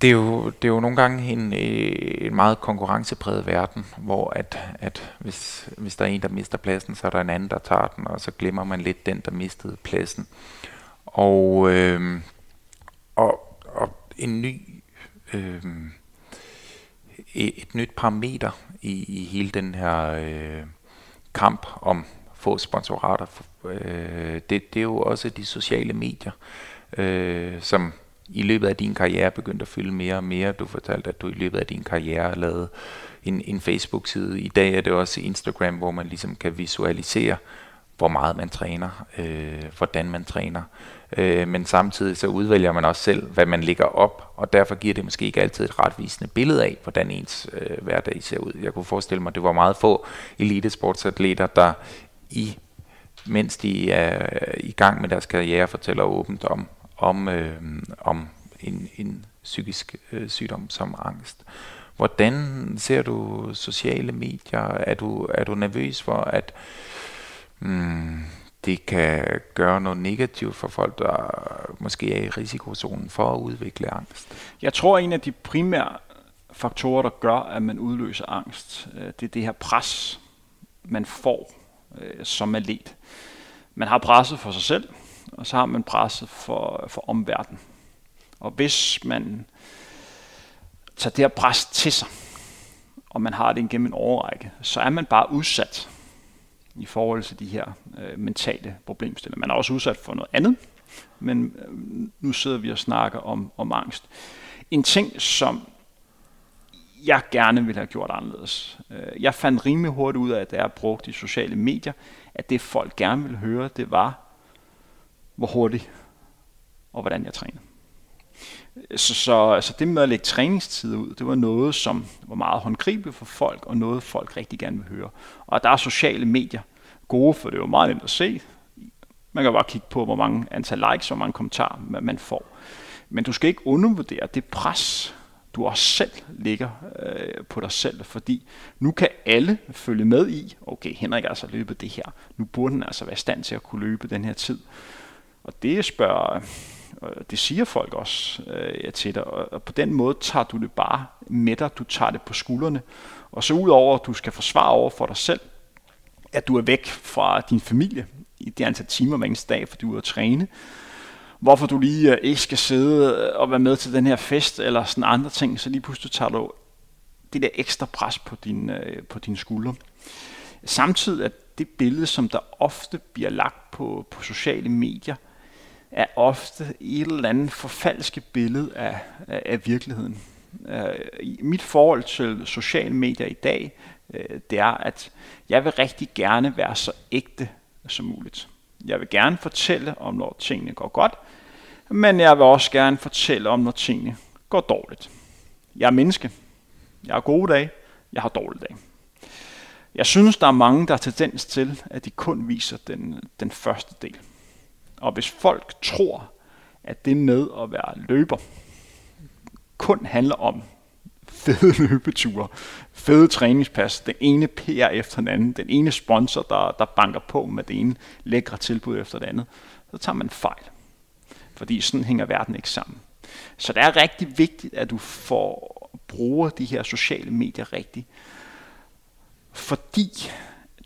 det er jo, det er jo nogle gange en, øh, en meget konkurrencepræget verden, hvor at, at hvis, hvis der er en, der mister pladsen, så er der en anden, der tager den, og så glemmer man lidt den, der mistede pladsen. Og, øh, og, og en ny øh, et nyt parameter i, i hele den her øh, kamp om få sponsorater. Øh, det, det er jo også de sociale medier, øh, som i løbet af din karriere begyndte at fylde mere og mere. Du fortalte, at du i løbet af din karriere lavede en, en Facebook-side. I dag er det også Instagram, hvor man ligesom kan visualisere, hvor meget man træner, øh, hvordan man træner. Øh, men samtidig så udvælger man også selv, hvad man lægger op, og derfor giver det måske ikke altid et retvisende billede af, hvordan ens øh, hverdag ser ud. Jeg kunne forestille mig, at det var meget få elitesportsatleter, der i mens de er i gang med deres karriere, fortæller åbent om, om, øh, om en, en psykisk øh, sygdom som angst. Hvordan ser du sociale medier? Er du, er du nervøs for, at mm, det kan gøre noget negativt for folk, der måske er i risikozonen for at udvikle angst? Jeg tror, en af de primære faktorer, der gør, at man udløser angst, øh, det er det her pres, man får øh, som atlet. Man har presset for sig selv, og så har man presset for, for omverdenen. Og hvis man tager det her pres til sig, og man har det igennem en overrække, så er man bare udsat i forhold til de her øh, mentale problemstillinger. Man er også udsat for noget andet, men øh, nu sidder vi og snakker om, om angst. En ting, som jeg gerne ville have gjort anderledes. Øh, jeg fandt rimelig hurtigt ud af, at jeg brugte de sociale medier, at det folk gerne ville høre, det var, hvor hurtigt og hvordan jeg træner. Så, så, så det med at lægge træningstid ud, det var noget, som var meget håndgribeligt for folk, og noget folk rigtig gerne vil høre. Og der er sociale medier gode, for det er jo meget nemt at se. Man kan bare kigge på, hvor mange antal likes og hvor mange kommentarer man får. Men du skal ikke undervurdere det pres, du også selv ligger øh, på dig selv, fordi nu kan alle følge med i, okay, Henrik har altså løbet det her, nu burde han altså være i stand til at kunne løbe den her tid. Og det spørger, det siger folk også øh, til dig, og på den måde tager du det bare med dig, du tager det på skuldrene, og så udover at du skal forsvare over for dig selv, at du er væk fra din familie i det antal timer hver eneste dag, fordi du er at træne, hvorfor du lige øh, ikke skal sidde øh, og være med til den her fest, eller sådan andre ting, så lige pludselig tager du det der ekstra pres på din, øh, på dine skuldre. Samtidig at det billede, som der ofte bliver lagt på, på sociale medier, er ofte et eller andet forfalsket billede af, af, af virkeligheden. Uh, mit forhold til sociale medier i dag, uh, det er, at jeg vil rigtig gerne være så ægte som muligt. Jeg vil gerne fortælle om, når tingene går godt, men jeg vil også gerne fortælle om, når tingene går dårligt. Jeg er menneske. Jeg har gode dage. Jeg har dårlige dage. Jeg synes, der er mange, der har tendens til, at de kun viser den, den første del. Og hvis folk tror, at det med at være løber kun handler om fede løbeture, fede træningspas, den ene PR efter den anden, den ene sponsor, der, der banker på med det ene lækre tilbud efter det andet, så tager man fejl. Fordi sådan hænger verden ikke sammen. Så det er rigtig vigtigt, at du får bruger de her sociale medier rigtigt. Fordi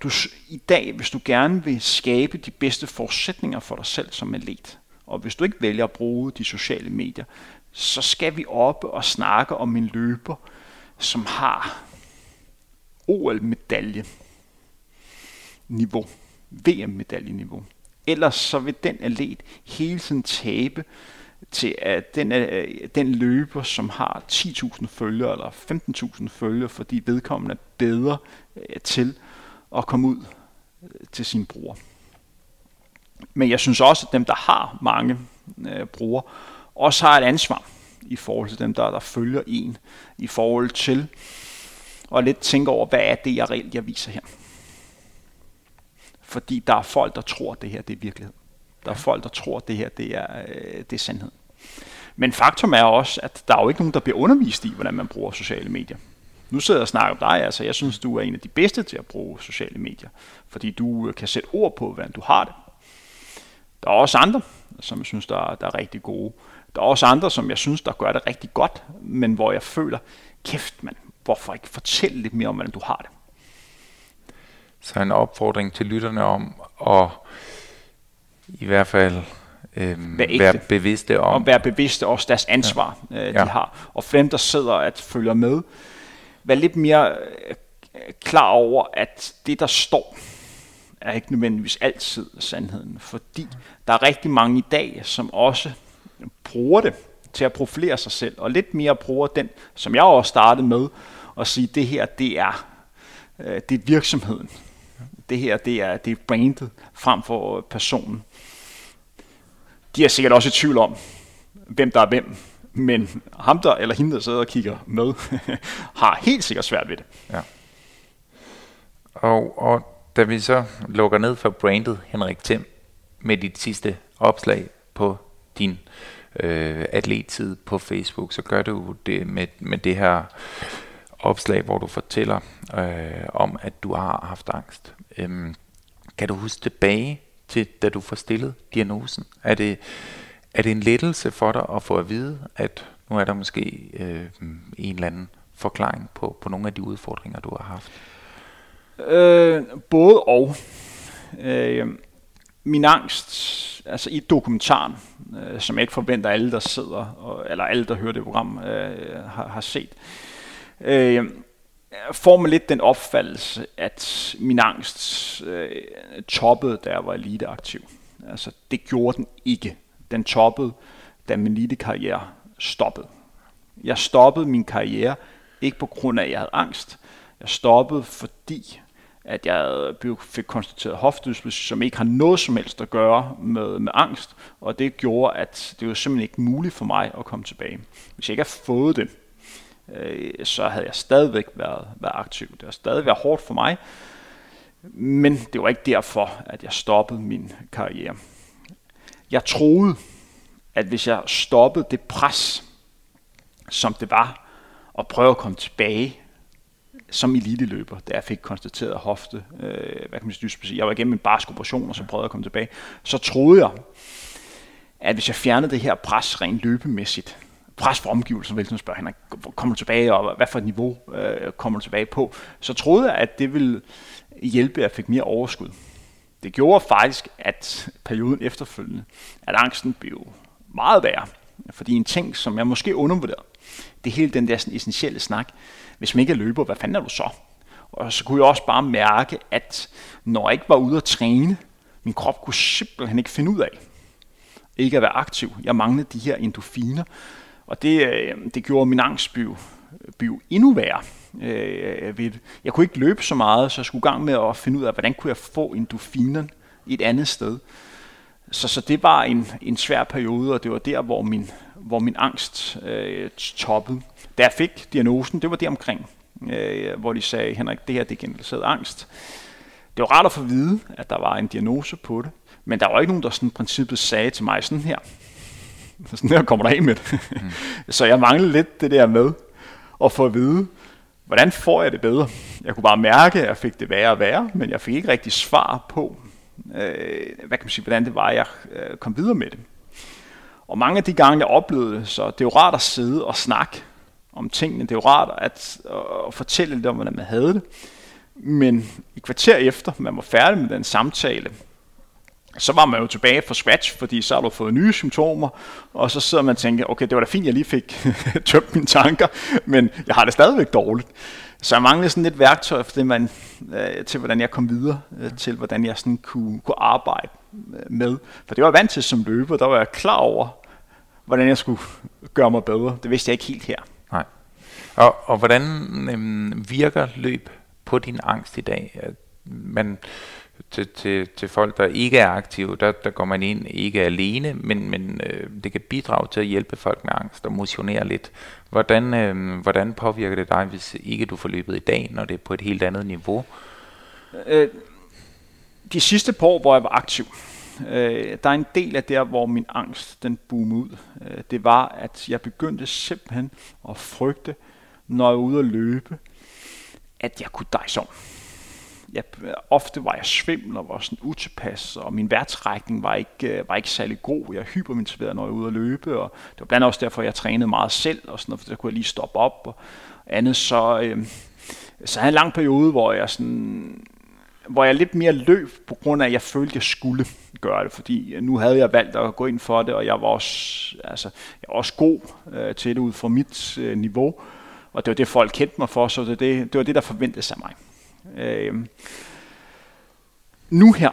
du, i dag, hvis du gerne vil skabe de bedste forudsætninger for dig selv som atlet, og hvis du ikke vælger at bruge de sociale medier, så skal vi op og snakke om en løber, som har OL-medalje niveau, VM-medaljeniveau, Ellers så vil den atlet hele tiden tabe til at den, øh, den løber, som har 10.000 følgere eller 15.000 følgere, fordi vedkommende er bedre øh, til at komme ud øh, til sin bror. Men jeg synes også, at dem, der har mange øh, brugere, også har et ansvar i forhold til dem, der, der følger en, i forhold til at lidt tænke over, hvad er det, jeg reelt jeg viser her. Fordi der er folk, der tror, at det her det er virkelighed. Der er folk, der tror, at det her det er, øh, det er sandhed. Men faktum er også, at der er jo ikke nogen, der bliver undervist i, hvordan man bruger sociale medier. Nu sidder jeg og snakker om dig, altså jeg synes, du er en af de bedste til at bruge sociale medier, fordi du kan sætte ord på, hvordan du har det. Der er også andre, som jeg synes, der er, der er rigtig gode. Der er også andre, som jeg synes, der gør det rigtig godt, men hvor jeg føler, kæft mand, hvorfor ikke fortælle lidt mere om, hvordan du har det? Så en opfordring til lytterne om at i hvert fald øhm, være, være bevidste om. Og være bevidste også deres ansvar, ja. øh, de ja. har. Og for dem, der sidder at følger med, være lidt mere øh, klar over, at det, der står, er ikke nødvendigvis altid sandheden. Fordi der er rigtig mange i dag, som også bruger det til at profilere sig selv, og lidt mere bruger den, som jeg også startede med, at sige, det her, det er, øh, det er virksomheden. Det her, det er, det er brandet frem for personen. De er sikkert også i tvivl om, hvem der er hvem, men ham der, eller hende, der sidder og kigger med, har helt sikkert svært ved det. Ja. Og, og da vi så lukker ned for brandet Henrik Thiem med dit sidste opslag på din øh, atlettid på Facebook, så gør du det med, med det her opslag, hvor du fortæller øh, om, at du har haft angst. Øhm, kan du huske tilbage til, da du får stillet diagnosen? Er det, er det en lettelse for dig at få at vide, at nu er der måske øh, en eller anden forklaring på, på nogle af de udfordringer, du har haft? Øh, både og. Øh, min angst, altså i dokumentaren, øh, som jeg ikke forventer alle, der sidder, og, eller alle, der hører det program, øh, har, har set, øh, får man lidt den opfattelse, at min angst øh, toppede, da jeg var eliteaktiv. Altså, det gjorde den ikke. Den toppede, da min elitekarriere stoppede. Jeg stoppede min karriere, ikke på grund af, at jeg havde angst. Jeg stoppede, fordi at jeg fik konstateret hoftdysplasi, som ikke har noget som helst at gøre med, med angst, og det gjorde, at det var simpelthen ikke muligt for mig at komme tilbage. Hvis jeg ikke havde fået det, øh, så havde jeg stadigvæk været, været aktiv. Det har stadig været hårdt for mig, men det var ikke derfor, at jeg stoppede min karriere. Jeg troede, at hvis jeg stoppede det pres, som det var at prøve at komme tilbage som eliteløber, da jeg fik konstateret hofte, øh, hvad kan man sige, jeg var igennem en barsk operation, og så prøvede jeg at komme tilbage, så troede jeg, at hvis jeg fjernede det her pres rent løbemæssigt, pres for omgivelsen, vil man spørger Henrik, kommer du tilbage, og hvad for et niveau øh, kommer du tilbage på, så troede jeg, at det ville hjælpe, at jeg fik mere overskud. Det gjorde faktisk, at perioden efterfølgende, at angsten blev meget værre. Fordi en ting, som jeg måske undervurderede, det er hele den der sådan essentielle snak. Hvis man ikke er løber, hvad fanden er du så? Og så kunne jeg også bare mærke, at når jeg ikke var ude at træne, min krop kunne simpelthen ikke finde ud af ikke at være aktiv. Jeg manglede de her endorfiner, og det, øh, det gjorde min angst blive, blev endnu værre. Øh, jeg kunne ikke løbe så meget, så jeg skulle i gang med at finde ud af, hvordan kunne jeg få endorfinerne et andet sted. Så, så det var en, en svær periode, og det var der, hvor min, hvor min angst øh, toppede. Da jeg fik diagnosen, det var det omkring, øh, hvor de sagde, Henrik, det her det er generaliseret angst. Det var rart at få at vide, at der var en diagnose på det, men der var ikke nogen, der sådan princippet sagde til mig sådan her, sådan her kommer der af med det. Mm. så jeg manglede lidt det der med at få at vide, hvordan får jeg det bedre? Jeg kunne bare mærke, at jeg fik det værre og værre, men jeg fik ikke rigtig svar på, øh, hvad kan man sige, hvordan det var, jeg øh, kom videre med det. Og mange af de gange, jeg oplevede det, så det er jo rart at sidde og snakke om tingene. Det er jo rart at, at fortælle lidt om, hvordan man havde det. Men i kvarter efter, man var færdig med den samtale, så var man jo tilbage fra scratch, fordi så har du fået nye symptomer, og så sidder man og tænker, okay, det var da fint, jeg lige fik tømt mine tanker, men jeg har det stadigvæk dårligt. Så jeg manglede sådan lidt værktøj for det, man, øh, til, hvordan jeg kom videre, øh, til hvordan jeg sådan kunne, kunne arbejde øh, med. For det var jeg vant til som løber, der var jeg klar over, hvordan jeg skulle gøre mig bedre. Det vidste jeg ikke helt her. Nej. Og, og hvordan øhm, virker løb på din angst i dag? Man, til, til, til folk, der ikke er aktive, der, der går man ind ikke alene, men, men øh, det kan bidrage til at hjælpe folk med angst og motionere lidt. Hvordan, øh, hvordan påvirker det dig, hvis ikke du får løbet i dag, når det er på et helt andet niveau? Øh, de sidste par år, hvor jeg var aktiv, øh, der er en del af der, hvor min angst den boomede ud. Øh, det var, at jeg begyndte simpelthen at frygte, når jeg var ude at løbe, at jeg kunne dejse om jeg, ofte var jeg svimmel og var sådan utilpas, og min værtrækning var ikke, øh, var ikke særlig god. Jeg hypermotiveret, når jeg var ude at løbe, og det var blandt andet også derfor, jeg trænede meget selv, og sådan noget, for der kunne jeg lige stoppe op og andet. Så, øh, så havde en lang periode, hvor jeg sådan hvor jeg lidt mere løb, på grund af, at jeg følte, at jeg skulle gøre det, fordi øh, nu havde jeg valgt at gå ind for det, og jeg var også, altså, jeg var også god øh, til det ud fra mit øh, niveau, og det var det, folk kendte mig for, så det, det, det var det, der forventede sig mig. Øh, nu her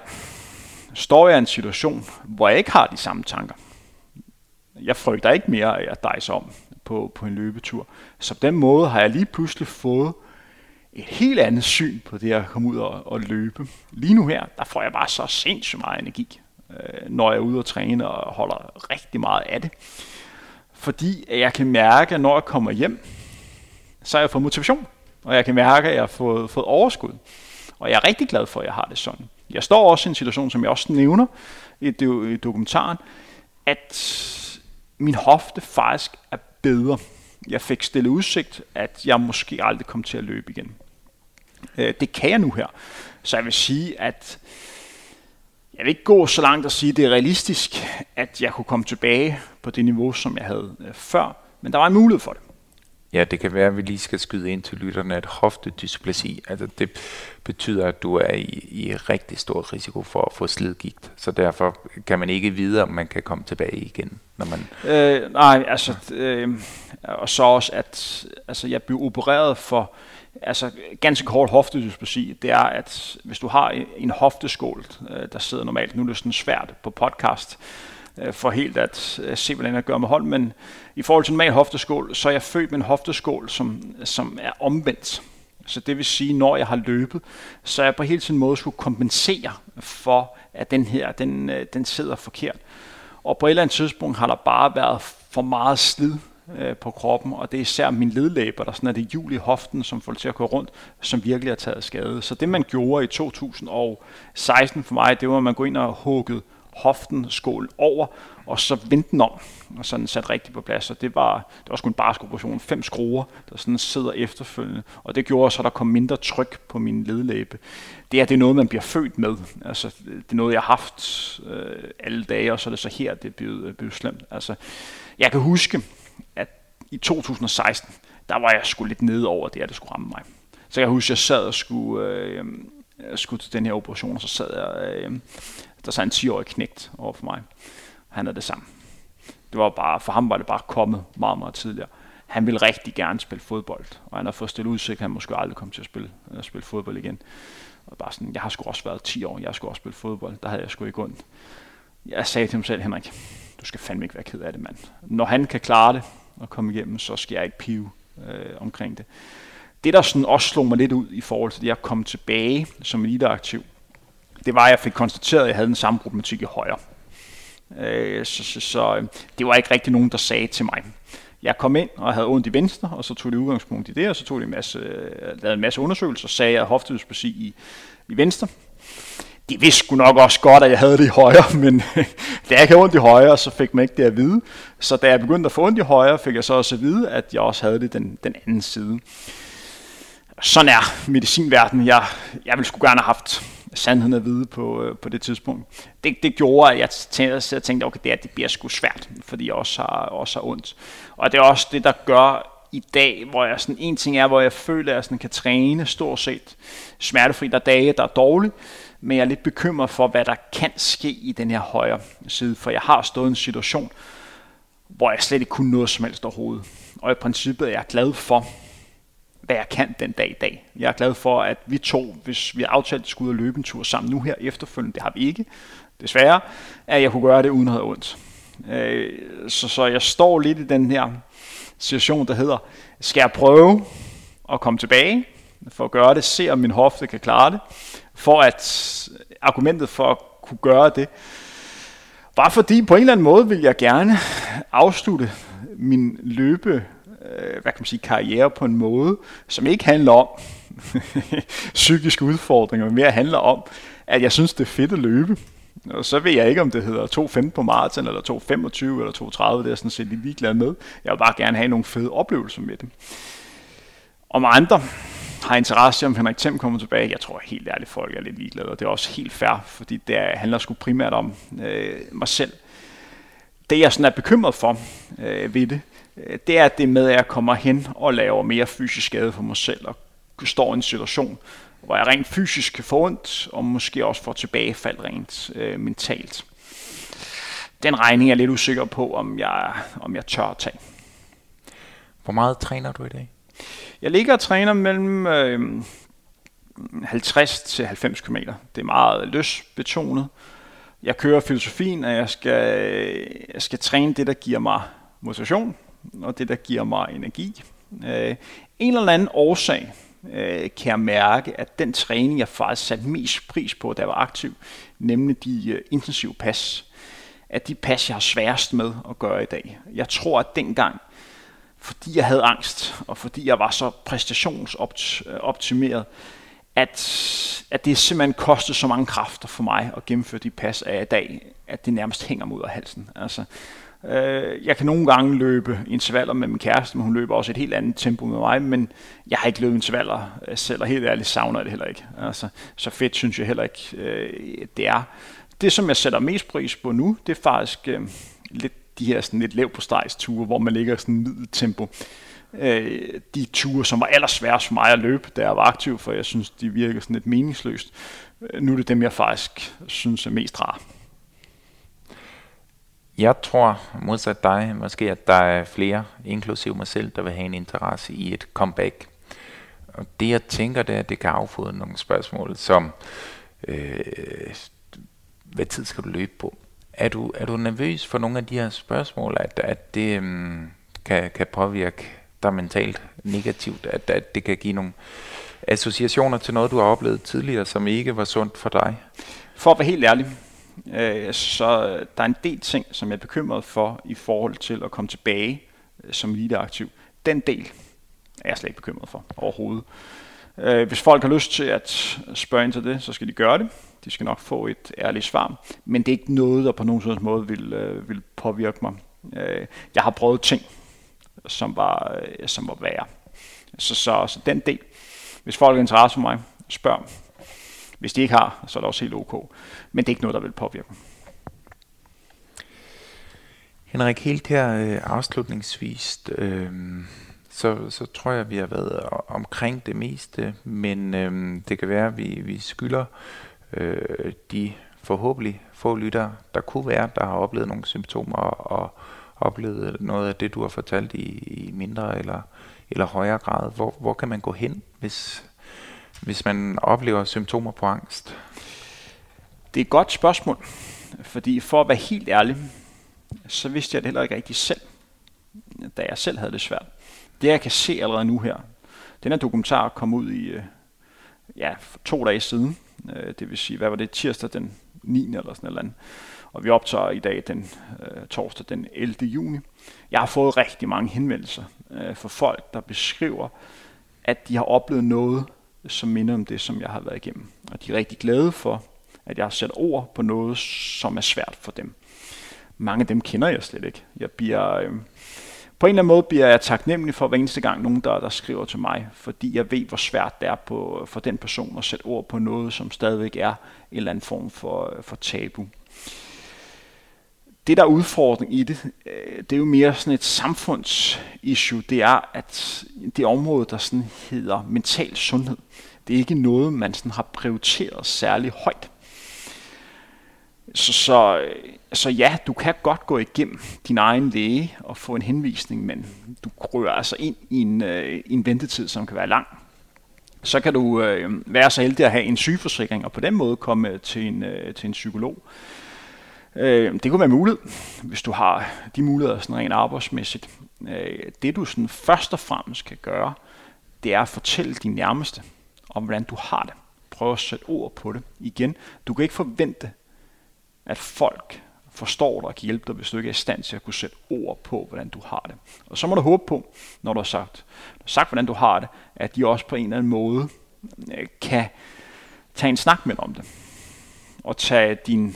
står jeg i en situation, hvor jeg ikke har de samme tanker. Jeg frygter ikke mere at jeg dejser om på, på en løbetur. Så på den måde har jeg lige pludselig fået et helt andet syn på det at komme ud og, og løbe. Lige nu her, der får jeg bare så sindssygt meget energi, øh, når jeg er ude og træne og holder rigtig meget af det. Fordi jeg kan mærke, at når jeg kommer hjem, så har jeg fået motivation og jeg kan mærke, at jeg har fået, fået overskud. Og jeg er rigtig glad for, at jeg har det sådan. Jeg står også i en situation, som jeg også nævner i, i dokumentaren, at min hofte faktisk er bedre. Jeg fik stillet udsigt, at jeg måske aldrig kommer til at løbe igen. Øh, det kan jeg nu her. Så jeg vil sige, at jeg vil ikke gå så langt at sige, at det er realistisk, at jeg kunne komme tilbage på det niveau, som jeg havde øh, før. Men der var en mulighed for det. Ja, det kan være, at vi lige skal skyde ind til lytterne, at hoftedysplasi, altså det betyder, at du er i, i rigtig stor risiko for at få slidgigt. Så derfor kan man ikke vide, om man kan komme tilbage igen. Når man øh, nej, altså, øh, og så også, at altså, jeg blev opereret for altså ganske kort hoftedysplasi, det er, at hvis du har en hofteskål, øh, der sidder normalt, nu er det sådan svært på podcast, øh, for helt at øh, se, hvordan jeg gør med hold, men i forhold til normal hofteskål, så er jeg født med en hofteskål, som, som er omvendt. Så det vil sige, når jeg har løbet, så er jeg på hele tiden måde skulle kompensere for, at den her, den, øh, den sidder forkert. Og på et eller andet tidspunkt har der bare været for meget slid øh, på kroppen, og det er især min ledlæber, der sådan er det hjul i hoften, som får det til at gå rundt, som virkelig har taget skade. Så det man gjorde i 2016 for mig, det var, at man gå ind og huggede hoften skål over, og så vendte den om, og sådan sat rigtigt på plads. Og det var, det var sgu en barsk operation. Fem skruer, der sådan sidder efterfølgende. Og det gjorde så, at der kom mindre tryk på min ledlæbe. Det er, det er noget, man bliver født med. Altså, det er noget, jeg har haft øh, alle dage, og så er det så her, det er blevet, øh, blevet slemt. Altså, jeg kan huske, at i 2016, der var jeg sgu lidt nede over det, at det skulle ramme mig. Så jeg husker, huske, at jeg sad og skulle, øh, øh, skulle til den her operation, og så sad jeg øh, der sad en 10-årig knægt over for mig. Han er det samme. Det var bare, for ham var det bare kommet meget, meget tidligere. Han ville rigtig gerne spille fodbold, og han har fået stillet udsigt, at han måske aldrig kommer til at spille, at spille fodbold igen. Og bare sådan, jeg har sgu også været 10 år, jeg skulle også spille fodbold, der havde jeg sgu ikke ondt. Jeg sagde til ham selv, Henrik, du skal fandme ikke være ked af det, mand. Når han kan klare det og komme igennem, så skal jeg ikke pive øh, omkring det. Det, der sådan også slog mig lidt ud i forhold til det at komme tilbage som eliteaktiv, det var, at jeg fik konstateret, at jeg havde den samme problematik i højre. Øh, så, så, så øh, det var ikke rigtig nogen, der sagde til mig. Jeg kom ind og havde ondt i venstre, og så tog de udgangspunkt i det, og så tog de en masse, øh, lavede en masse undersøgelser, og sagde, at jeg havde i, i venstre. De vidste sgu nok også godt, at jeg havde det i højre, men øh, da jeg havde ondt i højre, så fik man ikke det at vide. Så da jeg begyndte at få ondt i højre, fik jeg så også at vide, at jeg også havde det den, den anden side. Sådan er medicinverdenen. Jeg, jeg ville sgu gerne have haft sandheden at vide på, øh, på det tidspunkt. Det, det gjorde, at jeg tænkte, jeg tænkte okay, det, her, det bliver sgu svært, fordi jeg også har, også har ondt. Og det er også det, der gør i dag, hvor jeg sådan, en ting er, hvor jeg føler, at jeg sådan kan træne stort set smertefri. Der er dage, der er dårligt, men jeg er lidt bekymret for, hvad der kan ske i den her højre side, for jeg har stået i en situation, hvor jeg slet ikke kunne noget som helst overhovedet. Og i princippet er jeg glad for, hvad jeg kan den dag i dag. Jeg er glad for, at vi to, hvis vi har aftalt, at skulle ud og løbe en tur sammen nu her efterfølgende, det har vi ikke, desværre, at jeg kunne gøre det uden at have ondt. Øh, så, så jeg står lidt i den her situation, der hedder, skal jeg prøve at komme tilbage for at gøre det, se om min hofte kan klare det, for at argumentet for at kunne gøre det, bare fordi på en eller anden måde vil jeg gerne afslutte min løbe, øh, hvad kan man sige, karriere på en måde, som ikke handler om psykiske udfordringer, men mere handler om, at jeg synes, det er fedt at løbe. Og så ved jeg ikke, om det hedder 2.15 på maraton, eller 2.25 eller 2.30, det er jeg sådan set lige ligeglad med. Jeg vil bare gerne have nogle fede oplevelser med det. Om andre har interesse om Henrik Thiem kommer tilbage, jeg tror helt ærligt, folk er lidt ligeglade, og det er også helt fair, fordi det handler sgu primært om øh, mig selv. Det jeg sådan er bekymret for øh, ved det, det er det med, at jeg kommer hen og laver mere fysisk skade for mig selv, og står i en situation, hvor jeg rent fysisk kan få ondt, og måske også får tilbagefald rent øh, mentalt. Den regning er jeg lidt usikker på, om jeg, om jeg tør at tage. Hvor meget træner du i dag? Jeg ligger og træner mellem øh, 50 til 90 km. Det er meget løsbetonet. Jeg kører filosofien, at jeg skal, jeg skal træne det, der giver mig motivation, og det, der giver mig energi. Øh, en eller anden årsag øh, kan jeg mærke, at den træning, jeg faktisk satte mest pris på, da jeg var aktiv, nemlig de øh, intensive pas, at de pas, jeg har sværest med at gøre i dag. Jeg tror, at dengang, fordi jeg havde angst, og fordi jeg var så præstationsoptimeret, at, at det simpelthen kostede så mange kræfter for mig at gennemføre de pas af i dag, at det nærmest hænger mod af halsen. Altså, øh, jeg kan nogle gange løbe intervaller med min kæreste, men hun løber også et helt andet tempo med mig, men jeg har ikke løbet intervaller øh, selv, og helt ærligt savner jeg det heller ikke. Altså, så fedt synes jeg heller ikke, øh, det er. Det, som jeg sætter mest pris på nu, det er faktisk øh, lidt de her sådan lidt lav på ture, hvor man ligger sådan middel tempo. Øh, de ture, som var allersværest for mig at løbe, da jeg var aktiv, for jeg synes, de virker sådan lidt meningsløst. Øh, nu er det dem, jeg faktisk synes er mest rar. Jeg tror, modsat dig, måske at der er flere, inklusive mig selv, der vil have en interesse i et comeback. Og det jeg tænker, det er, at det kan affode nogle spørgsmål, som øh, hvad tid skal du løbe på? Er du, er du nervøs for nogle af de her spørgsmål, at, at det um, kan, kan påvirke dig mentalt negativt, at, at det kan give nogle associationer til noget, du har oplevet tidligere, som ikke var sundt for dig? For at være helt ærlig, øh, så øh, der er en del ting, som jeg er bekymret for i forhold til at komme tilbage øh, som eliteaktiv. Den del er jeg slet ikke bekymret for overhovedet. Øh, hvis folk har lyst til at spørge ind til det, så skal de gøre det. De skal nok få et ærligt svar. Men det er ikke noget, der på nogen måde vil, øh, vil påvirke mig. Øh, jeg har prøvet ting, som var, øh, som var værre. Så, så, så den del. Hvis folk har interesse for mig, spørg. Hvis de ikke har, så er det også helt ok. Men det er ikke noget, der vil påvirke dem. Henrik, helt her øh, afslutningsvis, øh, så, så tror jeg, vi har været omkring det meste, men øh, det kan være, at vi, vi skylder øh, de forhåbentlig få lyttere, der kunne være, der har oplevet nogle symptomer og oplevet noget af det, du har fortalt i, i mindre eller, eller højere grad. Hvor, hvor kan man gå hen, hvis, hvis man oplever symptomer på angst? Det er et godt spørgsmål, fordi for at være helt ærlig, så vidste jeg det heller ikke rigtig selv, da jeg selv havde det svært. Det jeg kan se allerede nu her, den her dokumentar kom ud i øh, ja, for to dage siden, øh, det vil sige, hvad var det, tirsdag den 9. eller sådan noget. Og vi optager i dag den øh, torsdag den 11. juni. Jeg har fået rigtig mange henvendelser øh, fra folk, der beskriver, at de har oplevet noget, som minder om det, som jeg har været igennem. Og de er rigtig glade for, at jeg har sat ord på noget, som er svært for dem. Mange af dem kender jeg slet ikke. Jeg bliver, øh, på en eller anden måde bliver jeg taknemmelig for hver eneste gang nogen, der, der skriver til mig, fordi jeg ved, hvor svært det er på, for den person at sætte ord på noget, som stadigvæk er en eller anden form for, for tabu. Det, der er udfordring i det, øh, det er jo mere sådan et samfundsissue. Det er, at det område, der sådan hedder mental sundhed, det er ikke noget, man sådan har prioriteret særlig højt. Så, så, øh, så ja, du kan godt gå igennem din egen læge og få en henvisning, men du rører altså ind i en, øh, en ventetid, som kan være lang. Så kan du øh, være så heldig at have en sygeforsikring, og på den måde komme øh, til en, øh, til en psykolog. Øh, det kunne være muligt, hvis du har de muligheder sådan rent arbejdsmæssigt. Øh, det du sådan først og fremmest kan gøre, det er at fortælle din nærmeste om, hvordan du har det. Prøv at sætte ord på det. Igen, du kan ikke forvente, at folk forstår dig og kan hjælpe dig, hvis du ikke er i stand til at kunne sætte ord på, hvordan du har det. Og så må du håbe på, når du har sagt, du har sagt hvordan du har det, at de også på en eller anden måde øh, kan tage en snak med om det. Og tage din,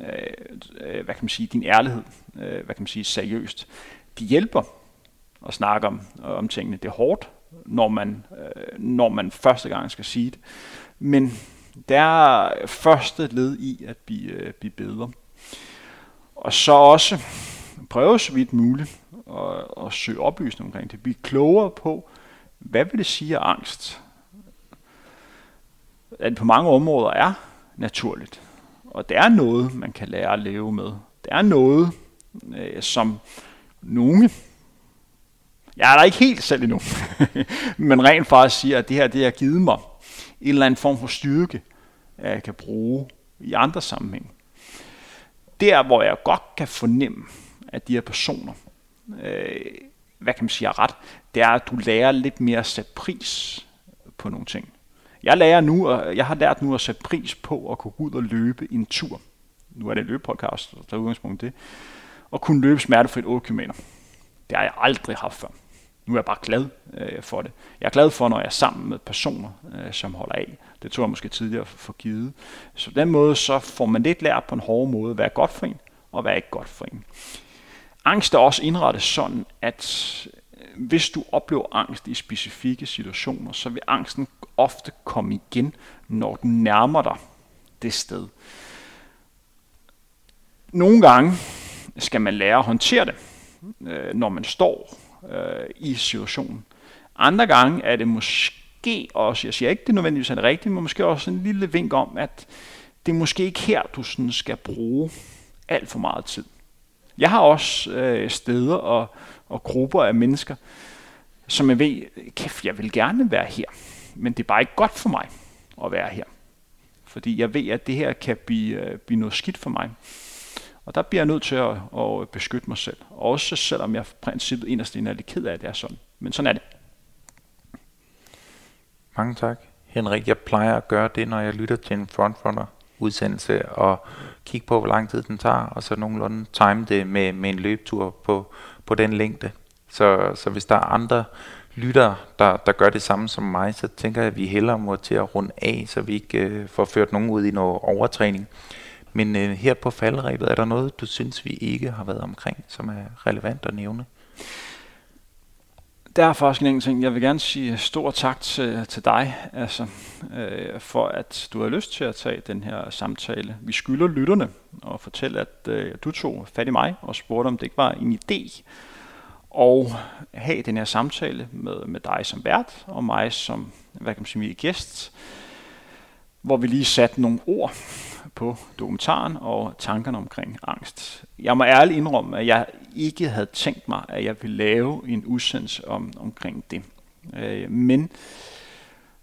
Øh, øh, hvad kan man sige, din ærlighed øh, hvad kan man sige, seriøst. De hjælper at snakke om, om tingene. Det er hårdt, når man, øh, når man første gang skal sige det. Men det er første led i at blive, øh, blive bedre. Og så også prøve så vidt muligt at, at søge oplysning omkring det. Blive klogere på, hvad vil det sige af angst? At det på mange områder er naturligt. Og det er noget, man kan lære at leve med. Det er noget, øh, som nogle, jeg er der ikke helt selv endnu, men rent faktisk siger, at det her det har givet mig en eller anden form for styrke, jeg kan bruge i andre sammenhæng. Der, hvor jeg godt kan fornemme, at de her personer, øh, hvad kan man sige, er ret, det er, at du lærer lidt mere at sætte pris på nogle ting. Jeg, lærer nu, jeg har lært nu at sætte pris på at kunne gå ud og løbe en tur. Nu er det en løbepodcast, der er udgangspunkt det. Og kunne løbe smertefrit 8 km. Det har jeg aldrig haft før. Nu er jeg bare glad øh, for det. Jeg er glad for, når jeg er sammen med personer, øh, som holder af. Det tror jeg måske tidligere for givet. Så på den måde så får man lidt lært på en hård måde, hvad er godt for en, og hvad er ikke godt for en. Angst er også indrettet sådan, at hvis du oplever angst i specifikke situationer, så vil angsten ofte komme igen, når du nærmer dig det sted. Nogle gange skal man lære at håndtere det, øh, når man står øh, i situationen. Andre gange er det måske også, jeg siger ikke, det nødvendigvis er det rigtige, men måske også en lille vink om, at det er måske ikke her, du sådan skal bruge alt for meget tid. Jeg har også øh, steder og, og grupper af mennesker, som jeg ved, kæft, jeg vil gerne være her, men det er bare ikke godt for mig at være her. Fordi jeg ved, at det her kan blive, øh, blive noget skidt for mig. Og der bliver jeg nødt til at, at beskytte mig selv. Også selvom jeg i princippet inderst inde er lidt ked af, at det er sådan. Men sådan er det. Mange tak. Henrik, jeg plejer at gøre det, når jeg lytter til en frontrunner udsendelse og kigge på, hvor lang tid den tager, og så nogenlunde time det med, med en løbetur på, på den længde. Så, så hvis der er andre lyttere, der, der gør det samme som mig, så tænker jeg, at vi hellere må til at runde af, så vi ikke øh, får ført nogen ud i noget overtræning. Men øh, her på faldrebet, er der noget, du synes, vi ikke har været omkring, som er relevant at nævne? Der er faktisk en ting. Jeg vil gerne sige stor tak til, til dig, altså, øh, for at du har lyst til at tage den her samtale. Vi skylder lytterne og fortælle, at øh, du tog fat i mig og spurgte, om det ikke var en idé at have den her samtale med, med dig som vært og mig som hvad kan man sige, gæst, hvor vi lige satte nogle ord på dokumentaren og tankerne omkring angst. Jeg må ærligt indrømme, at jeg ikke havde tænkt mig, at jeg ville lave en udsendelse om, omkring det. Øh, men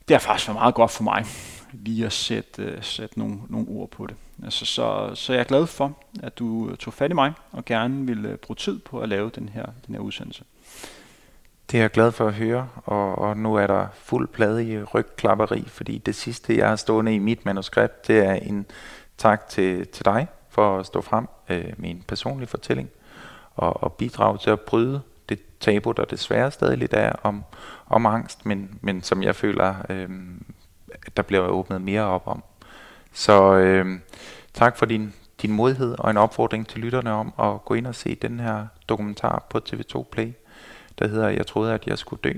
det har faktisk været meget godt for mig lige at sætte, øh, sætte nogle, nogle ord på det. Altså, så, så jeg er glad for, at du tog fat i mig og gerne ville øh, bruge tid på at lave den her, den her udsendelse. Det er jeg glad for at høre, og, og nu er der fuld plade i rygklapperi, fordi det sidste, jeg har stående i mit manuskript, det er en tak til, til dig for at stå frem øh, med en personlig fortælling og, og bidrage til at bryde det tabu, der desværre stadig lidt er om, om angst, men, men som jeg føler, øh, der bliver åbnet mere op om. Så øh, tak for din, din modhed og en opfordring til lytterne om at gå ind og se den her dokumentar på TV2 Play, der hedder Jeg troede, at jeg skulle dø.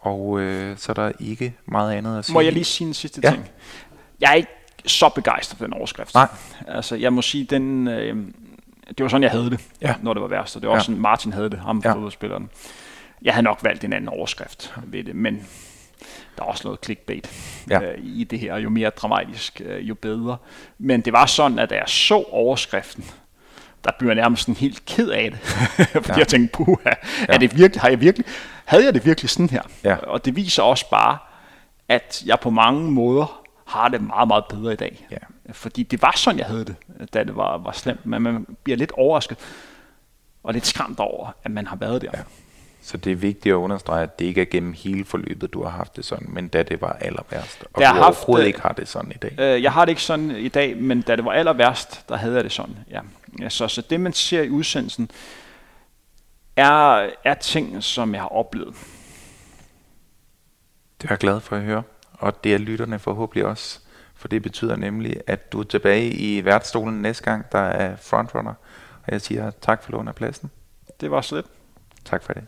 Og øh, så er der ikke meget andet at sige. Må jeg lige sige en sidste ja. ting? Jeg er ikke så begejstret for den overskrift. Nej. Altså, jeg må sige, den, øh, det var sådan, jeg havde det, ja. når det var værst. Og det var også ja. sådan, Martin havde det, ham ja. fodboldspilleren. Jeg havde nok valgt en anden overskrift ved det, men der er også noget clickbait ja. øh, i det her. Jo mere dramatisk, øh, jo bedre. Men det var sådan, at da jeg så overskriften, der blev jeg nærmest sådan helt ked af det. Fordi ja. jeg tænkte, puha, ja. er det virkelig, har jeg virkelig, havde jeg det virkelig sådan her? Ja. Og det viser også bare, at jeg på mange måder har det meget, meget bedre i dag. Ja. Fordi det var sådan, jeg havde det, da det var, var slemt. Men man bliver lidt overrasket og lidt skræmt over, at man har været der. Ja. Så det er vigtigt at understrege, at det ikke er gennem hele forløbet, du har haft det sådan, men da det var aller værst, og du har overhovedet ikke har det sådan i dag. Øh, jeg har det ikke sådan i dag, men da det var aller værst, der havde jeg det sådan. Ja. Ja, så, så det, man ser i udsendelsen, er, er ting, som jeg har oplevet. Det er jeg glad for at høre, og det er lytterne forhåbentlig også, for det betyder nemlig, at du er tilbage i værtsstolen næste gang, der er frontrunner, og jeg siger tak for lån af pladsen. Det var så lidt. Tak for det.